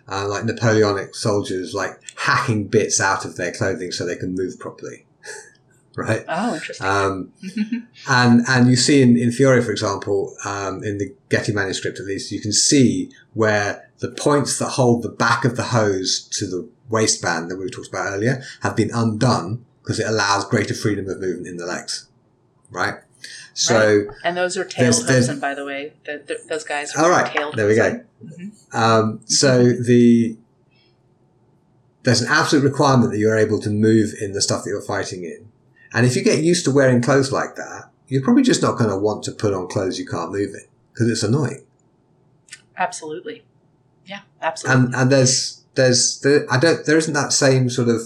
uh, like Napoleonic soldiers like hacking bits out of their clothing so they can move properly, right? Oh, interesting. Um, and and you see in, in Fiore, for example, um, in the Getty manuscript at least, you can see where the points that hold the back of the hose to the waistband that we talked about earlier have been undone because it allows greater freedom of movement in the legs, right? So, and those are There's- tailed there's- hosen, by the way. The, the, those guys are all right, there we go. Mhm. Um, so the there's an absolute requirement that you're able to move in the stuff that you're fighting in, and if you get used to wearing clothes like that, you're probably just not going to want to put on clothes you can't move in because it's annoying. Absolutely. Yeah, absolutely. And and there's there's there, I don't there isn't that same sort of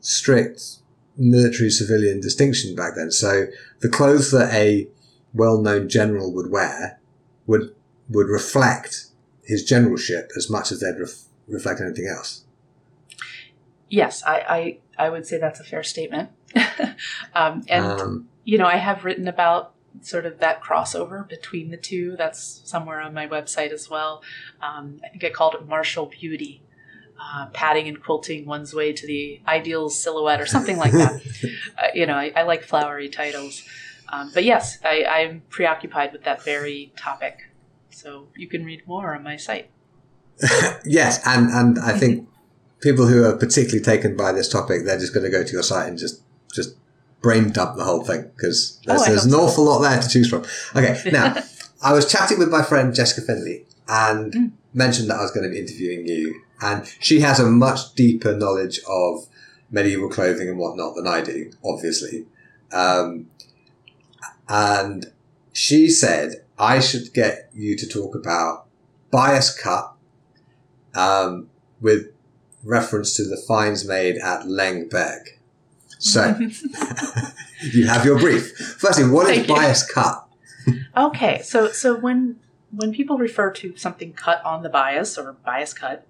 strict military civilian distinction back then. So the clothes that a well-known general would wear would would reflect his generalship as much as they'd ref, reflect anything else. yes, I, I, I would say that's a fair statement. um, and um, you know, I have written about sort of that crossover between the two. That's somewhere on my website as well. Um, I think I called it martial beauty, uh, padding and quilting one's way to the ideal silhouette, or something like that. uh, you know, I, I like flowery titles. Um, but yes, I, I'm preoccupied with that very topic. So you can read more on my site. yes, and and I think people who are particularly taken by this topic, they're just going to go to your site and just just brain dump the whole thing because there's, Oh, there's an so. awful lot there to choose from. Okay, now I was chatting with my friend Jessica Finley and Mm. mentioned that I was going to be interviewing you, and she has a much deeper knowledge of medieval clothing and whatnot than I do, obviously. Um, and she said I should get you to talk about bias cut um, with reference to the finds made at Lengberg. So you have your brief. Firstly, what is bias cut? Okay, so so when when people refer to something cut on the bias or bias cut,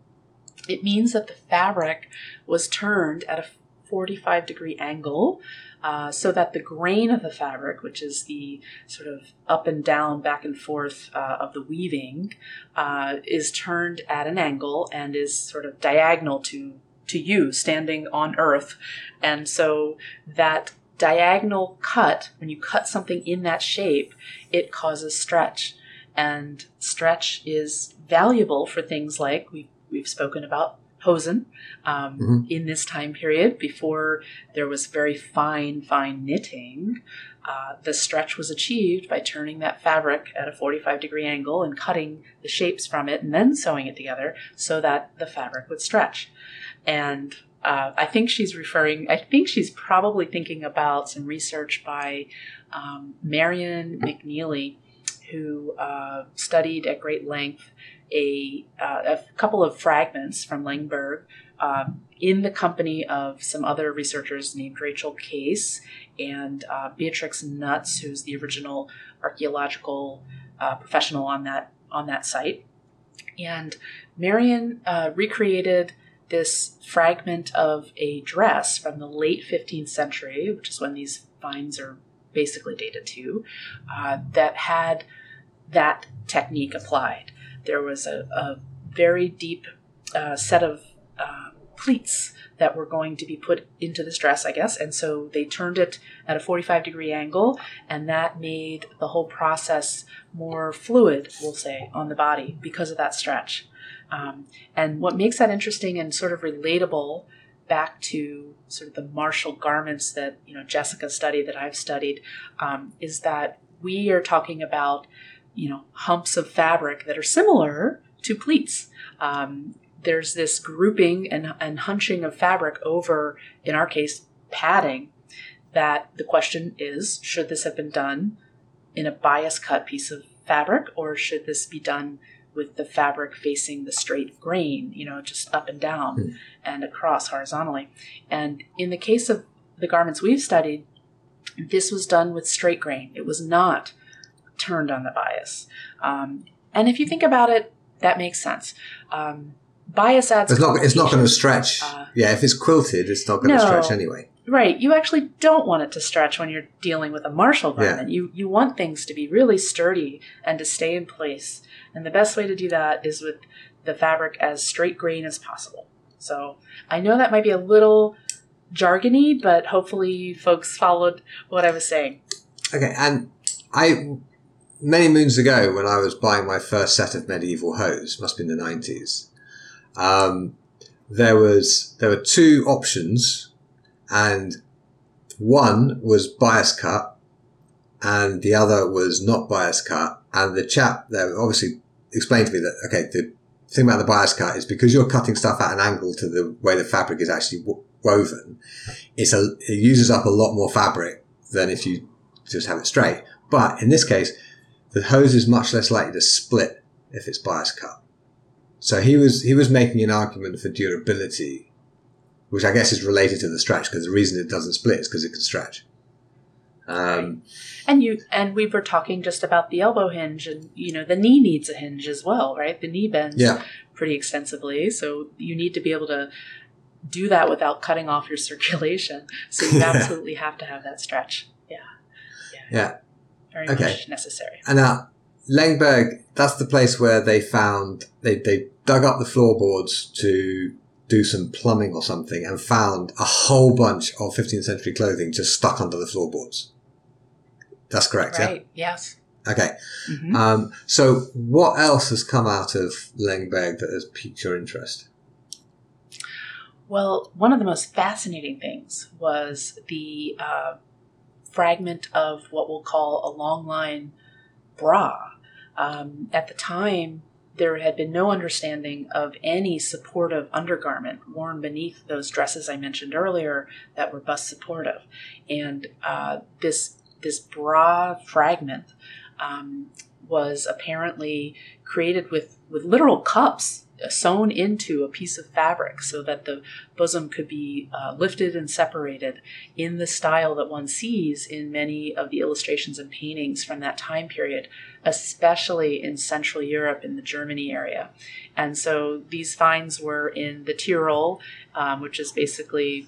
it means that the fabric was turned at a 45 degree angle uh, so that the grain of the fabric, which is the sort of up and down, back and forth uh, of the weaving, uh, is turned at an angle and is sort of diagonal to to you standing on earth. And so that diagonal cut, when you cut something in that shape, it causes stretch. And stretch is valuable for things like we, we've spoken about hosen um, Mhm. in this time period before there was very fine, fine knitting. Uh, the stretch was achieved by turning that fabric at a 45 degree angle and cutting the shapes from it and then sewing it together so that the fabric would stretch. And uh, I think she's referring, I think she's probably thinking about some research by um, Marion McNealy, who uh, studied at great length a, uh, a couple of fragments from Lengberg um, in the company of some other researchers named Rachel Case and uh, Beatrix Nutz, who's the original archaeological uh, professional on that on that site, and Marion uh, recreated this fragment of a dress from the late 15th century, which is when these finds are basically dated to, uh, that had that technique applied. There was a, a very deep uh, set of uh, pleats that were going to be put into this dress, I guess. And so they turned it at a 45 degree angle, and that made the whole process more fluid, we'll say, on the body because of that stretch. Um, and what makes that interesting and sort of relatable back to sort of the martial garments that you know Jessica studied that I've studied um, is that we are talking about you know humps of fabric that are similar to pleats. Um, there's this grouping and, and hunching of fabric over, in our case, padding. That the question is, should this have been done in a bias cut piece of fabric, or should this be done with the fabric facing the straight grain, you know, just up and down mm. and across horizontally? And in the case of the garments we've studied, this was done with straight grain. It was not turned on the bias. Um, and if you think about it, that makes sense. Um, bias adds. It's not. It's not going to stretch. Uh, yeah, if it's quilted, it's not going no, to stretch anyway. Right. You actually don't want it to stretch when you're dealing with a martial garment. Yeah. You you want things to be really sturdy and to stay in place. And the best way to do that is with the fabric as straight grain as possible. So I know that might be a little jargony, but hopefully folks followed what I was saying. Okay, and I many moons ago when I was buying my first set of medieval hose, must be in the nineties um, there was there were two options, and one was bias cut, and the other was not bias cut. And the chap there obviously explained to me that okay, the thing about the bias cut is because you're cutting stuff at an angle to the way the fabric is actually woven, it's a it uses up a lot more fabric than if you just have it straight. But in this case, the hose is much less likely to split if it's bias cut. So he was he was making an argument for durability, which I guess is related to the stretch because the reason it doesn't split is because it can stretch. Um, and you and we were talking just about the elbow hinge, and you know the knee needs a hinge as well, right? The knee bends yeah. pretty extensively, so you need to be able to do that without cutting off your circulation. So you absolutely have to have that stretch. Yeah, yeah, yeah. Very okay. much necessary. And now Lengberg, that's the place where they found they they dug up the floorboards to do some plumbing or something and found a whole bunch of 15th century clothing just stuck under the floorboards. That's correct, right. yeah? Yes. Okay. Mm-hmm. Um, so, what else has come out of Lengberg that has piqued your interest? Well, one of the most fascinating things was the uh, fragment of what we'll call a long line bra. Um, at the time, there had been no understanding of any supportive undergarment worn beneath those dresses I mentioned earlier that were bust supportive, and uh, this this bra fragment um, was apparently created with with literal cups sewn into a piece of fabric so that the bosom could be uh, lifted and separated in the style that one sees in many of the illustrations and paintings from that time period, especially in Central Europe in the Germany area. And so these finds were in the Tyrol, um, which is basically,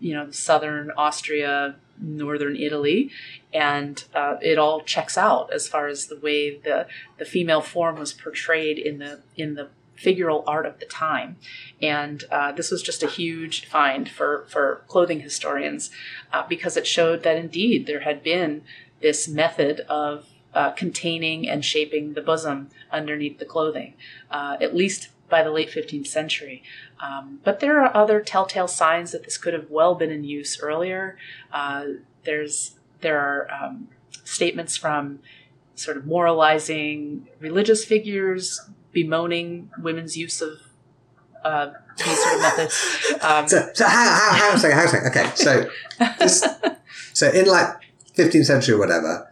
you know, southern Austria, northern Italy, and uh, it all checks out as far as the way the the female form was portrayed in the in the figural art of the time. And uh, this was just a huge find for, for clothing historians uh, because it showed that indeed there had been this method of uh, containing and shaping the bosom underneath the clothing, uh, at least by the late 15th century. Um, but there are other telltale signs that this could have well been in use earlier. Uh, there's there are um, statements from sort of moralizing religious figures bemoaning women's use of uh, these sort of methods. Um, so, so hang on a second, hang on a second. Okay, so this, so in like 15th century or whatever,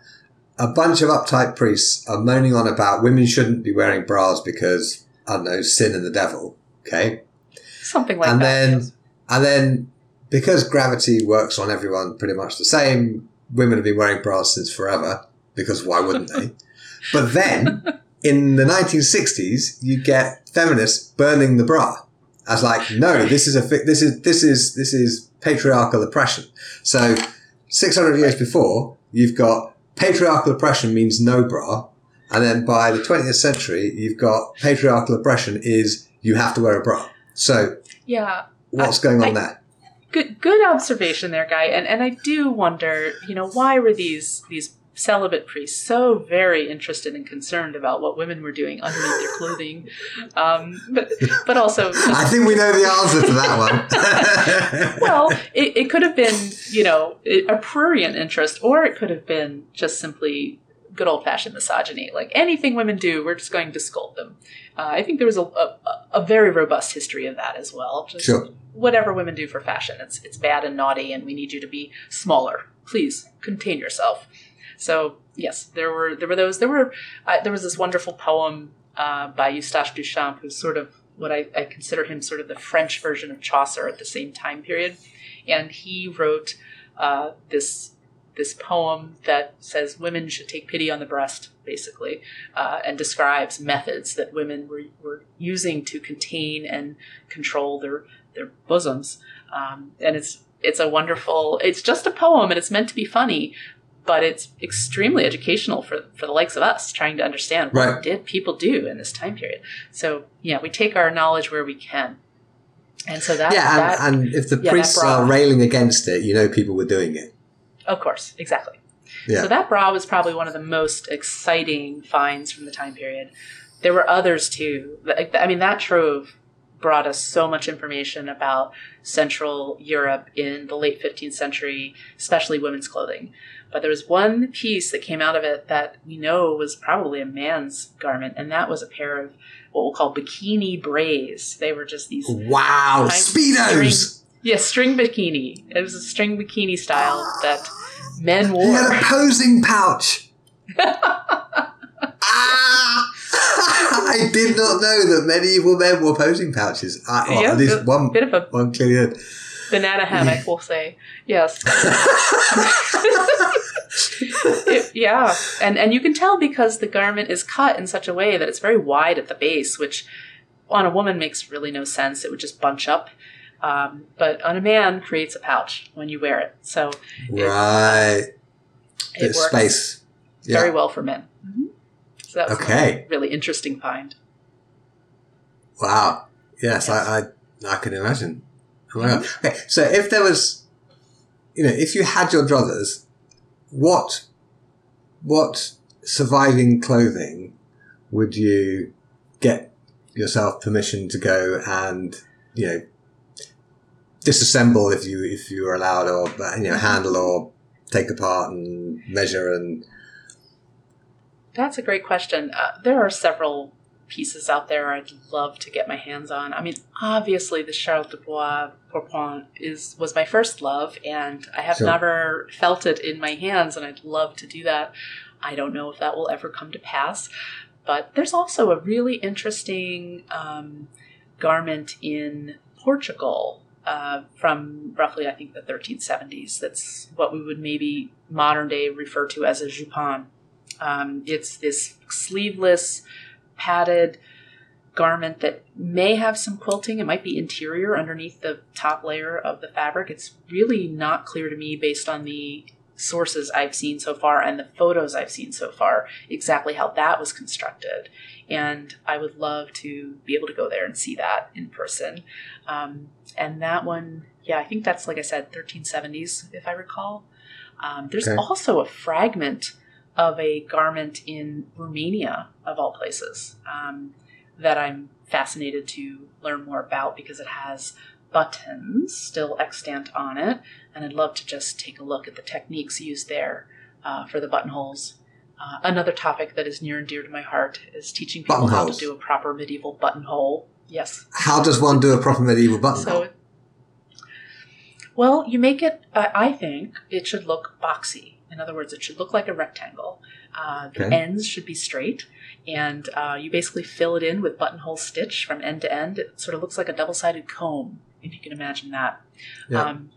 a bunch of uptight priests are moaning on about women shouldn't be wearing bras because I don't know sin and the devil. Okay, something like and that. And then, yes. and then because gravity works on everyone pretty much the same, women have been wearing bras since forever because why wouldn't they? But then in the 1960s, you get feminists burning the bra as like, no, this is a fi- this is this is this is patriarchal oppression. So 600 years before, you've got patriarchal oppression means no bra, and then by the 20th century, you've got patriarchal oppression is you have to wear a bra. So Yeah. what's going on I- there? Good good observation there, guy. And and I do wonder, you know, why were these these celibate priests so very interested and concerned about what women were doing underneath their clothing? Um, but but also I think we know the answer to that one. well, it, it could have been, you know, a prurient interest, or it could have been just simply good old fashioned misogyny. Like anything women do, we're just going to scold them. Uh, I think there was a, a, a very robust history of that as well. Just Sure. Whatever women do for fashion, it's it's bad and naughty, and we need you to be smaller. Please contain yourself. So yes, there were there were those. There were uh, there was this wonderful poem uh, by Eustache Deschamps, who's sort of what I, I consider him sort of the French version of Chaucer at the same time period, and he wrote uh, this this poem that says women should take pity on the breast, basically, uh, and describes methods that women were, were using to contain and control their their bosoms. Um, and it's it's a wonderful. It's just a poem, and it's meant to be funny, but it's extremely educational for for the likes of us trying to understand what Right. did people do in this time period. So yeah, we take our knowledge where we can. And so that, yeah, that and, and if the yeah, priests are railing against it, you know people were doing it. Of course, exactly. Yeah. So that bra was probably one of the most exciting finds from the time period. There were others too. I mean, that trove brought us so much information about Central Europe in the late 15th century, especially women's clothing. But there was one piece that came out of it that we know was probably a man's garment, and that was a pair of what we'll call bikini braies. They were just these Wow, speedos. Yeah, string bikini. It was a string bikini style that men wore. He had a posing pouch. ah! I did not know that medieval men wore posing pouches. I, well, Yeah, at least a one, bit of a one clearly did. banana hammock, we'll say. Yes. It- yeah, and and you can tell because the garment is cut in such a way that it's very wide at the base, which on a woman makes really no sense. It would just bunch up, um, but on a man creates a pouch when you wear it. So right. it works space. Yeah. very well for men. So that was Okay. really interesting find. Wow. Yes, Yes. I, I I can imagine. Oh my Mm-hmm. God. Okay, so if there was, you know, if you had your druthers, what what surviving clothing would you get yourself permission to go and you know disassemble if you if you were allowed, or you know handle or take apart and measure and That's a great question. Uh, there are several pieces out there I'd love to get my hands on. I mean, obviously, the Charles de Blois Pourpoint is was my first love, and I have Sure. never felt it in my hands, and I'd love to do that. I don't know if that will ever come to pass, but there's also a really interesting um, garment in Portugal. Uh, from roughly, I think, the 1370s. That's what we would maybe modern day refer to as a jupon. Um, it's this sleeveless, padded garment that may have some quilting. It might be interior underneath the top layer of the fabric. It's really not clear to me based on the sources I've seen so far and the photos I've seen so far exactly how that was constructed. And I would love to be able to go there and see that in person. Um, and that one, yeah, I think that's, like I said, 1370s, if I recall. Um, there's Okay. also a fragment of a garment in Romania, of all places, um, that I'm fascinated to learn more about because it has buttons still extant on it, and I'd love to just take a look at the techniques used there uh, for the buttonholes. Uh, another topic that is near and dear to my heart is teaching people how to do a proper medieval buttonhole. Yes, how does one do a proper medieval buttonhole? so, well, you make it. Uh, I think it should look boxy. In other words, it should look like a rectangle. Uh, the Okay. ends should be straight, and uh, you basically fill it in with buttonhole stitch from end to end. It sort of looks like a double-sided comb, if you can imagine that. Yeah. Um,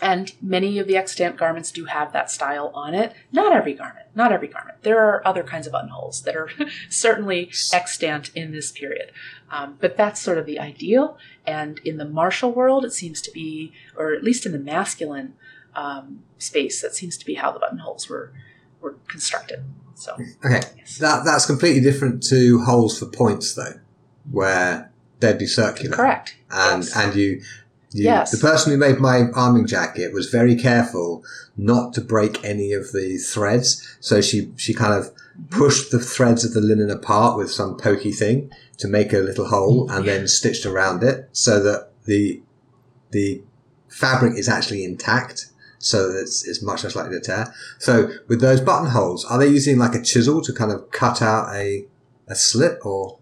And many of the extant garments do have that style on it. Not every garment, not every garment. There are other kinds of buttonholes that are certainly extant in this period. Um, but that's sort of the ideal. And in the martial world, it seems to be, or at least in the masculine um, space, that seems to be how the buttonholes were were constructed. So okay, yes. that that's completely different to holes for points, though, where be circular. Correct. And yes. and you you, Yes. The person who made my arming jacket was very careful not to break any of the threads. So she, she kind of pushed the threads of the linen apart with some pokey thing to make a little hole and then stitched around it so that the, the fabric is actually intact. So that it's, it's much less likely to tear. So with those buttonholes, are they using like a chisel to kind of cut out a, a slit or?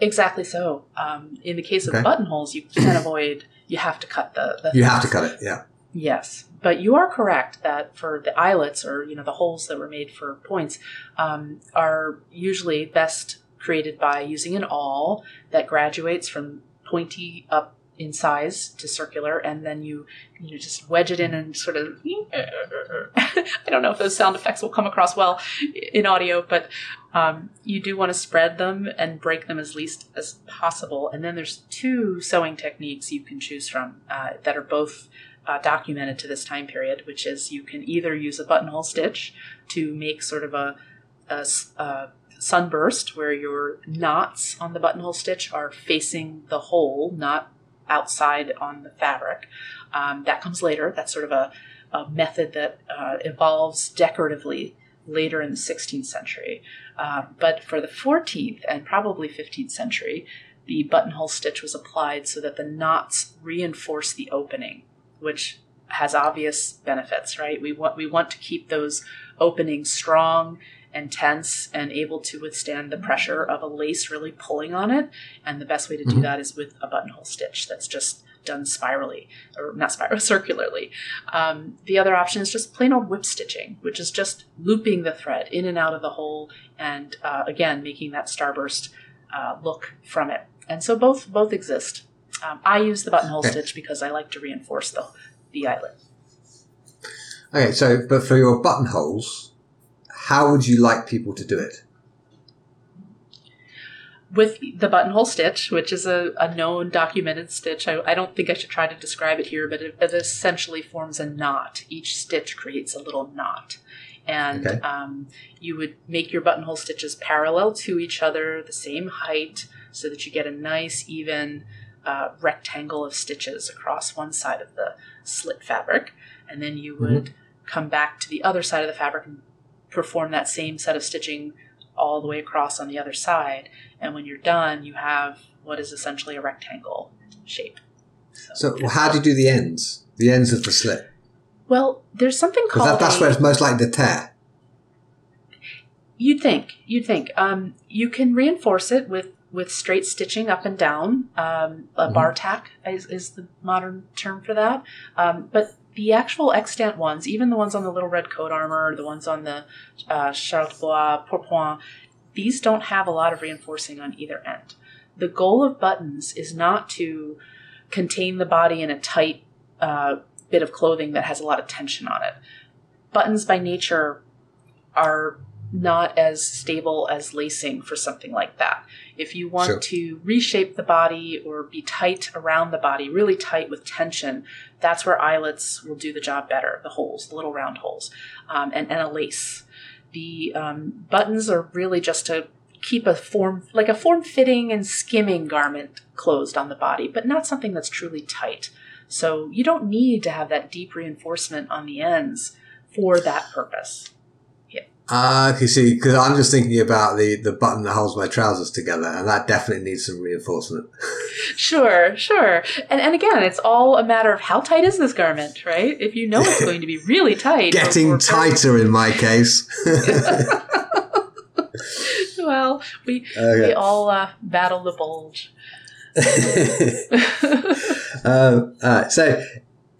Exactly so. Um, in the case of Okay. buttonholes, you can't avoid. You have to cut the. the You have to cut it, yeah. Yes, but you are correct that for the eyelets or you know the holes that were made for points um, are usually best created by using an awl that graduates from pointy up in size to circular, and then you you know, just wedge it in and sort of. I don't know if those sound effects will come across well in audio, but um, you do want to spread them and break them as least as possible. And then there's two sewing techniques you can choose from uh, that are both uh, documented to this time period, which is you can either use a buttonhole stitch to make sort of a sunburst where your knots on the buttonhole stitch are facing the hole, not outside on the fabric. Um, that comes later. That's sort of a, a method that uh, evolves decoratively later in the 16th century. Uh, but for the 14th and probably 15th century, the buttonhole stitch was applied so that the knots reinforce the opening, which has obvious benefits, right? We want we want to keep those openings strong and tense and able to withstand the pressure of a lace really pulling on it. And the best way to do Mhm. that is with a buttonhole stitch that's just done spirally or not spiral circularly. Um, the other option is just plain old whip stitching, which is just looping the thread in and out of the hole, and uh, again making that starburst uh, look from it. And so both both exist. Um, I use the buttonhole Okay. stitch because I like to reinforce the the eyelet. Okay, so but for your buttonholes, how would you like people to do it? With the buttonhole stitch, which is a, a known documented stitch. I, I don't think I should try to describe it here, but it, it essentially forms a knot. Each stitch creates a little knot. And Okay. um, you would make your buttonhole stitches parallel to each other, the same height, so that you get a nice, even uh, rectangle of stitches across one side of the slit fabric. And then you would come back to the other side of the fabric and perform that same set of stitching all the way across on the other side. And when you're done, you have what is essentially a rectangle shape. So how do you do the ends? The ends of the slit? well, there's something called that, that's a- where it's most likely to tear. You'd think. You'd think. Um, you can reinforce it with with straight stitching up and down. Um, a Mhm. bar tack is, is the modern term for that. Um, but the actual extant ones, even the ones on the little red coat armor, the ones on the uh, pourpoint, these don't have a lot of reinforcing on either end. The goal of buttons is not to contain the body in a tight uh, bit of clothing that has a lot of tension on it. Buttons by nature are not as stable as lacing for something like that. If you want Sure. to reshape the body or be tight around the body, really tight with tension, that's where eyelets will do the job better. The holes, the little round holes, um, and, and a lace. The um, buttons are really just to keep a form, like a form fitting and skimming garment closed on the body, but not something that's truly tight. So you don't need to have that deep reinforcement on the ends for that purpose. Ah, okay, see, because I'm just thinking about the, the button that holds my trousers together, and that definitely needs some reinforcement. Sure, sure. And and again, it's all a matter of how tight is this garment, right? If you know it's going to be really tight, Getting tighter in my case. well, we we all uh, battle the bulge. um, so,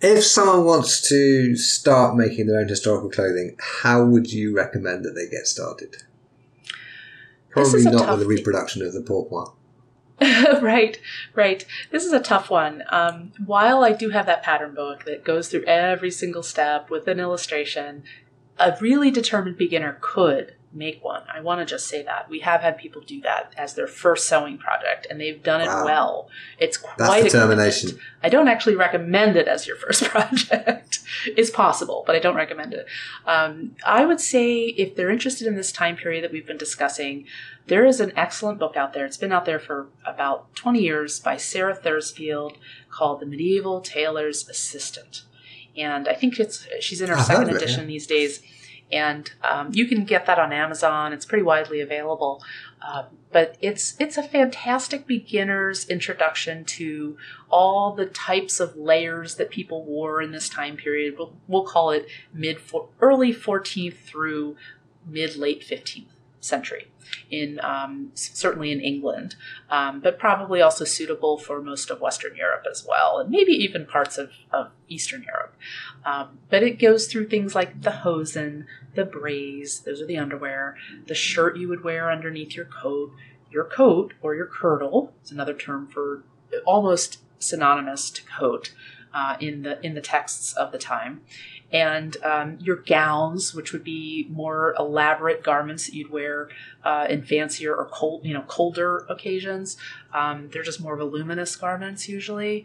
if someone wants to start making their own historical clothing, how would you recommend that they get started? Probably not with a reproduction of the pourpoint. right, right. This is a tough one. Um, while I do have that pattern book that goes through every single step with an illustration, a really determined beginner could make one. I want to just say that. We have had people do that as their first sewing project and they've done it Wow. well. It's quite That's determination. I don't actually recommend it as your first project. it's possible, but I don't recommend it. Um, I would say if they're interested in this time period that we've been discussing, there is an excellent book out there. It's been out there for about 20 years by Sarah Thursfield called The Medieval Tailor's Assistant. And I think it's she's in her I've second it, edition these days. And um, you can get that on Amazon. It's pretty widely available. Um, but it's it's a fantastic beginner's introduction to all the types of layers that people wore in this time period. We'll, we'll call it mid early 14th through mid late 15th century in um, certainly in England, um, but probably also suitable for most of Western Europe as well, and maybe even parts of, of Eastern Europe. Um, but it goes through things like the hosen, the braies, those are the underwear, the shirt you would wear underneath your coat, your coat or your kirtle is another term for almost synonymous to coat uh, in the in the texts of the time, and um, your gowns, which would be more elaborate garments that you'd wear uh, in fancier or cold, you know, colder occasions. Um, they're just more voluminous garments usually,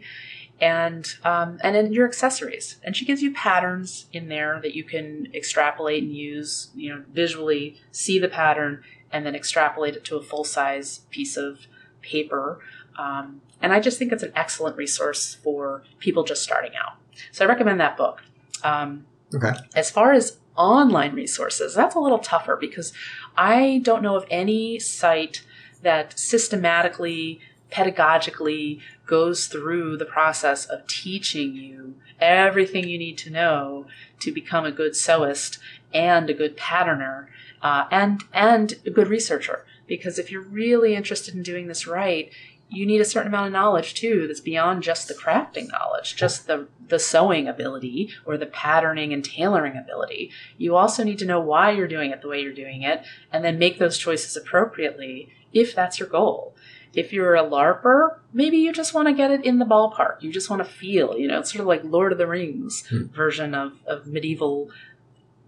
and um, and then your accessories. And she gives you patterns in there that you can extrapolate and use. You know, visually see the pattern and then extrapolate it to a full size piece of paper. Um, and I just think it's an excellent resource for people just starting out. So I recommend that book. Um, Okay. as far as online resources, that's a little tougher because I don't know of any site that systematically, pedagogically goes through the process of teaching you everything you need to know to become a good sewist and a good patterner uh, and and a good researcher. Because if you're really interested in doing this right, you need a certain amount of knowledge too that's beyond just the crafting knowledge just the the sewing ability or the patterning and tailoring ability. You also need to know why you're doing it the way you're doing it and then make those choices appropriately if that's your goal. If you're a larper maybe you just want to get it in the ballpark. You just want to feel you know it's sort of like lord of the rings Hmm. version of, of medieval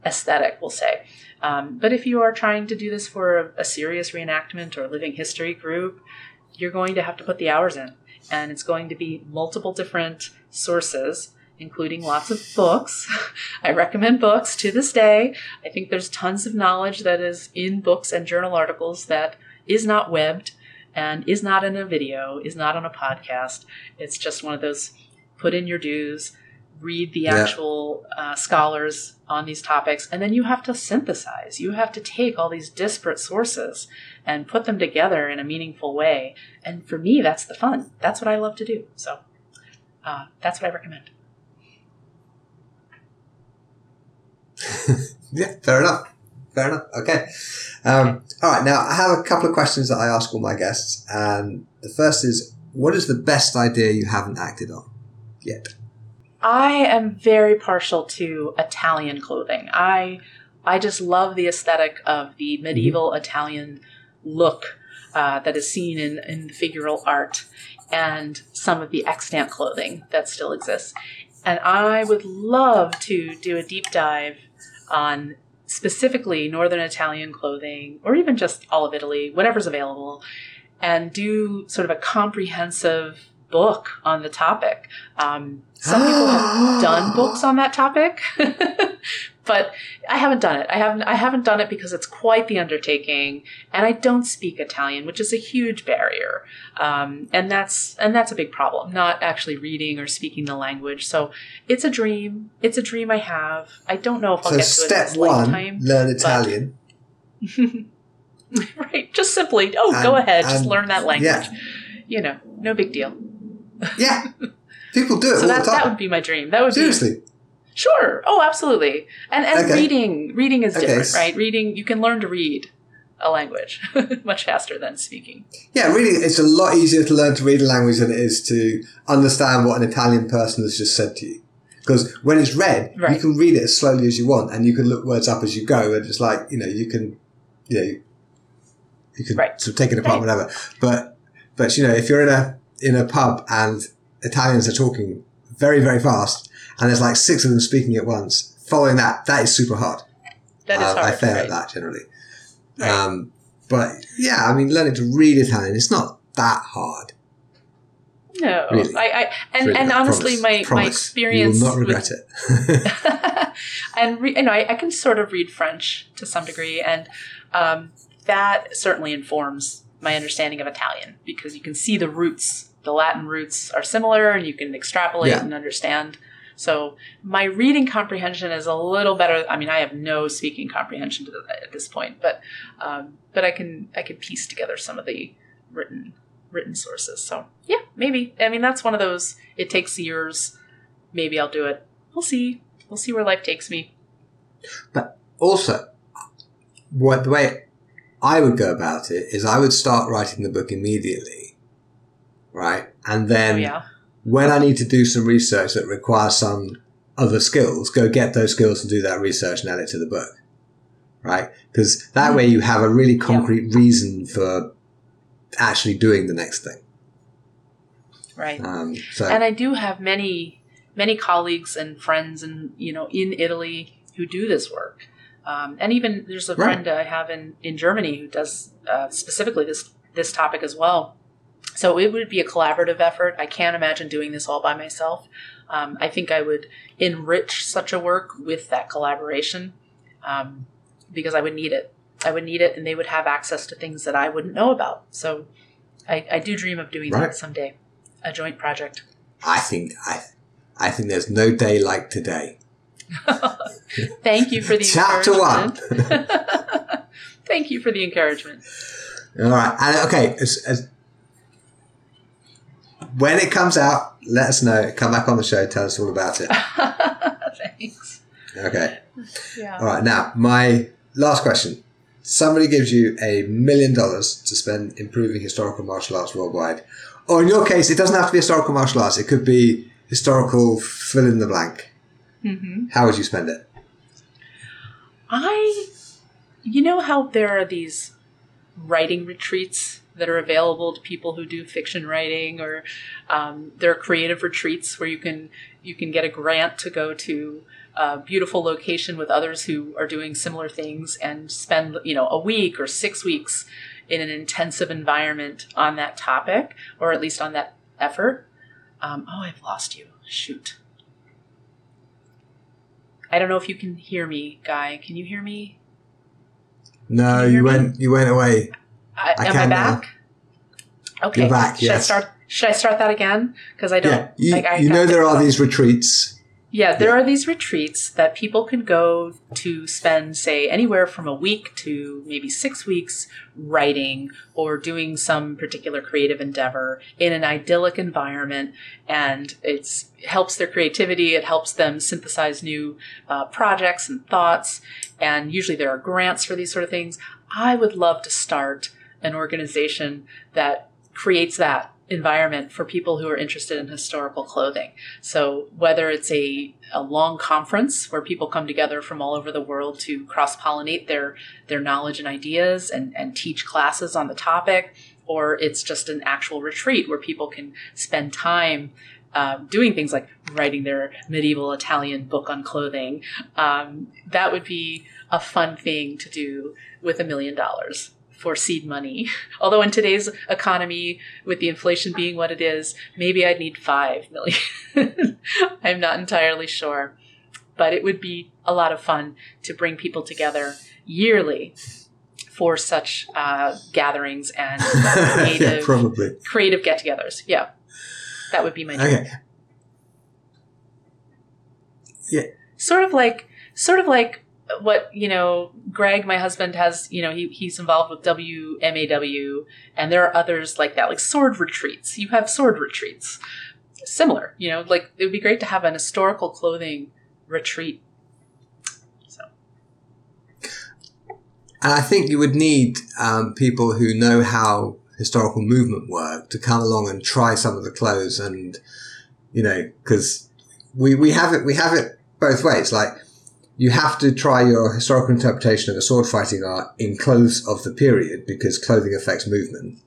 aesthetic we'll say. Um, but if you are trying to do this for a, a serious reenactment or living history group you're going to have to put the hours in. And it's going to be multiple different sources, including lots of books. I recommend books to this day. I think there's tons of knowledge that is in books and journal articles that is not webbed and is not in a video, is not on a podcast. It's just one of those put in your dues, read the Yeah. actual uh, scholars on these topics, and then you have to synthesize. You have to take all these disparate sources and put them together in a meaningful way. And for me, that's the fun. That's what I love to do. So uh, that's what I recommend. Yeah, fair enough. Fair enough. Okay. Um, all right. Now, I have a couple of questions that I ask all my guests. And the first is what is the best idea you haven't acted on yet? I am very partial to Italian clothing. I I just love the aesthetic of the medieval Italian look uh, that is seen in, in figural art and some of the extant clothing that still exists. And I would love to do a deep dive on specifically Northern Italian clothing, or even just all of Italy, whatever's available, and do sort of a comprehensive book on the topic. Um, some people have done books on that topic, but I haven't done it. I haven't. I haven't done it because it's quite the undertaking, and I don't speak Italian, which is a huge barrier, um, and that's and that's a big problem. Not actually reading or speaking the language. So it's a dream. It's a dream I have. I don't know if I'll So, get to it this one, lifetime. learn Italian. right. Just simply, oh, go And- ahead. Just learn that language. yeah. You know, no big deal. Yeah. People do it So all that, that would be my dream. That would be Seriously. Sure. Oh, absolutely. And and Okay. reading reading is Okay. different, right? Reading you can learn to read a language much faster than speaking. Yeah, really, it's a lot easier to learn to read a language than it is to understand what an Italian person has just said to you. Because when it's read, you can read it as slowly as you want, and you can look words up as you go, and it's like you know you can, you know, you can Right. sort of take it apart, Right. whatever. But but you know, if you're in a in a pub and Italians are talking very very fast, and there's like six of them speaking at once, following that that is super hard. That is Um, hard. I fail right. at that generally. Right. Um, but yeah, I mean, learning to read Italian it's not that hard. No, Really. I, I and, Really, and honestly, promise, my my experience You will not with- regret it. and re- you know, I, I can sort of read French to some degree, and um, that certainly informs my understanding of Italian because you can see the roots. The Latin roots are similar, and you can extrapolate Yeah. and understand. So my reading comprehension is a little better. I mean, I have no speaking comprehension to the, at this point, but um, but I can I can piece together some of the written written sources. So yeah, maybe. I mean, that's one of those. It takes years. Maybe I'll do it. We'll see. We'll see where life takes me. But also, what the way I would go about it is I would start writing the book immediately, right? And then oh yeah. when I need to do some research that requires some other skills, go get those skills and do that research and add it to the book, right? Because that way you have a really concrete reason for actually doing the next thing. Right. Um, so And I do have many many colleagues and friends and you know in Italy who do this work. Um, and even there's a Right. friend I have in, in Germany who does uh, specifically this this topic as well. So it would be a collaborative effort. I can't imagine doing this all by myself. Um, I think I would enrich such a work with that collaboration um, because I would need it. I would need it, and they would have access to things that I wouldn't know about. So I, I do dream of doing Right. that someday, a joint project. I think I, I think there's no day like today. Thank you for the Chapter one. Thank you for the encouragement. All right, and okay, as, as, when it comes out, let us know. Come back on the show. Tell us all about it. Thanks. Okay. Yeah. All right. Now, my last question. Somebody gives you a million dollars to spend improving historical martial arts worldwide. Or in your case, it doesn't have to be historical martial arts. It could be historical fill in the blank. hmm How would you spend it? I, you know how there are these writing retreats that are available to people who do fiction writing, or um, there are creative retreats where you can you can get a grant to go to a beautiful location with others who are doing similar things and spend you know a week or six weeks in an intensive environment on that topic, or at least on that effort. Um, oh, I've lost you. Shoot. I don't know if you can hear me, Guy. Can you hear me? No, you you, me? went. You went away. I, I am I can back? Okay. You're back, Should yes. I start? Should I start that again? Because I don't. Yeah, you, like, I you know there are these retreats. Yeah, there Yeah. are these retreats that people can go to spend, say, anywhere from a week to maybe six weeks writing or doing some particular creative endeavor in an idyllic environment, and it helps their creativity. It helps them synthesize new uh, projects and thoughts, and usually there are grants for these sort of things. I would love to start an organization that creates that environment for people who are interested in historical clothing. So whether it's a, a long conference where people come together from all over the world to cross pollinate their their knowledge and ideas and, and teach classes on the topic, or it's just an actual retreat where people can spend time um, doing things like writing their medieval Italian book on clothing. Um, that would be a fun thing to do with a million dollars for seed money. Although in today's economy, with the inflation being what it is, maybe I'd need five million. I'm not entirely sure. But it would be a lot of fun to bring people together yearly for such uh, gatherings and yeah, creative, probably. creative get-togethers. Yeah, that would be my dream. Okay. Yeah. Sort of like, sort of like what you know. Greg, my husband, has you know he, he's involved with WMAW, and there are others like that, like sword retreats. You have sword retreats, similar. You know, like it would be great to have an historical clothing retreat. So And I think you would need um, people who know how historical movement work to come along and try some of the clothes, and you know, because we we have it we have it both ways. Like you have to try your historical interpretation of a sword fighting art in clothes of the period because clothing affects movement.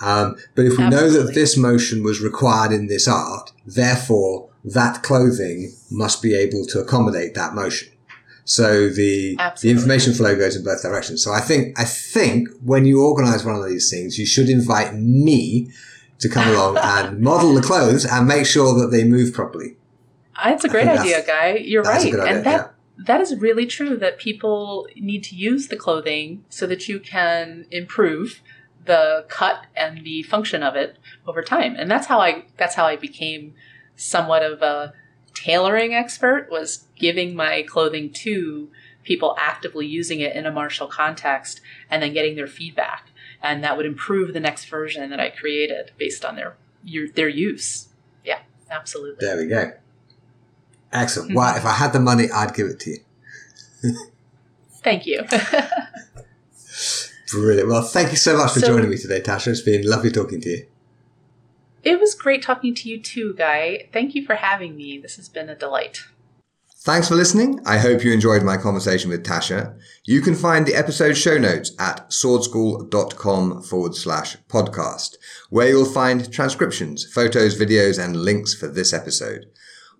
Um, but if we know that this motion was required in this art, therefore that clothing must be able to accommodate that motion. So the the information flow goes in both directions. So I think I think when you organise one of these things, you should invite me to come along and model the clothes and make sure that they move properly. It's a great idea, guy. You're that's a right, good idea, and that that is really true. That people need to use the clothing so that you can improve the cut and the function of it over time. And that's how I that's how I became somewhat of a tailoring expert. Was giving my clothing to people actively using it in a martial context and then getting their feedback, and that would improve the next version that I created based on their your, their use. Yeah, absolutely. There we go. Excellent. Well, mm-hmm. if I had the money, I'd give it to you. Thank you. Brilliant. Well, thank you so much for So- joining me today, Tasha. It's been lovely talking to you. it was great talking to you too, Guy. Thank you for having me. This has been a delight. Thanks for listening. I hope you enjoyed my conversation with Tasha. You can find the episode show notes at swordschool.com forward slash podcast, where you'll find transcriptions, photos, videos, and links for this episode.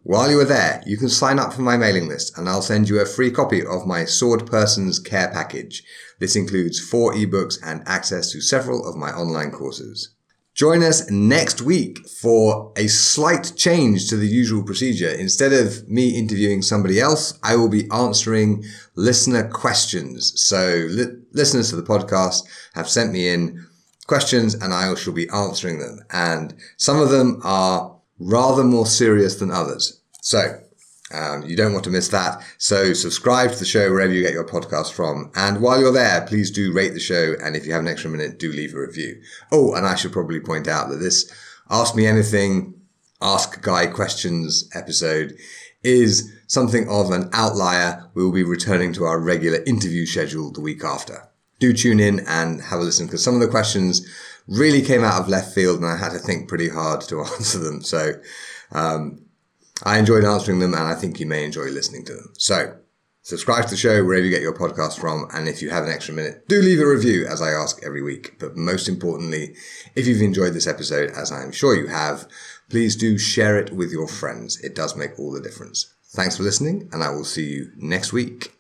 While you are there, you can sign up for my mailing list and I'll send you a free copy of my Sword Person's Care Package. This includes four ebooks and access to several of my online courses. Join us next week for a slight change to the usual procedure. Instead of me interviewing somebody else, I will be answering listener questions. So li- listeners to the podcast have sent me in questions and I shall be answering them. And some of them are rather more serious than others. So um, you don't want to miss that. So subscribe to the show wherever you get your podcast from. And while you're there, please do rate the show. And if you have an extra minute, do leave a review. Oh, and I should probably point out that this Ask Me Anything, Ask Guy Questions episode is something of an outlier. We will be returning to our regular interview schedule the week after. Do tune in and have a listen because some of the questions really came out of left field and I had to think pretty hard to answer them. So, um, I enjoyed answering them and I think you may enjoy listening to them. So, subscribe to the show wherever you get your podcast from. And if you have an extra minute, do leave a review as I ask every week. But most importantly, if you've enjoyed this episode, as I'm sure you have, please do share it with your friends. It does make all the difference. Thanks for listening and I will see you next week.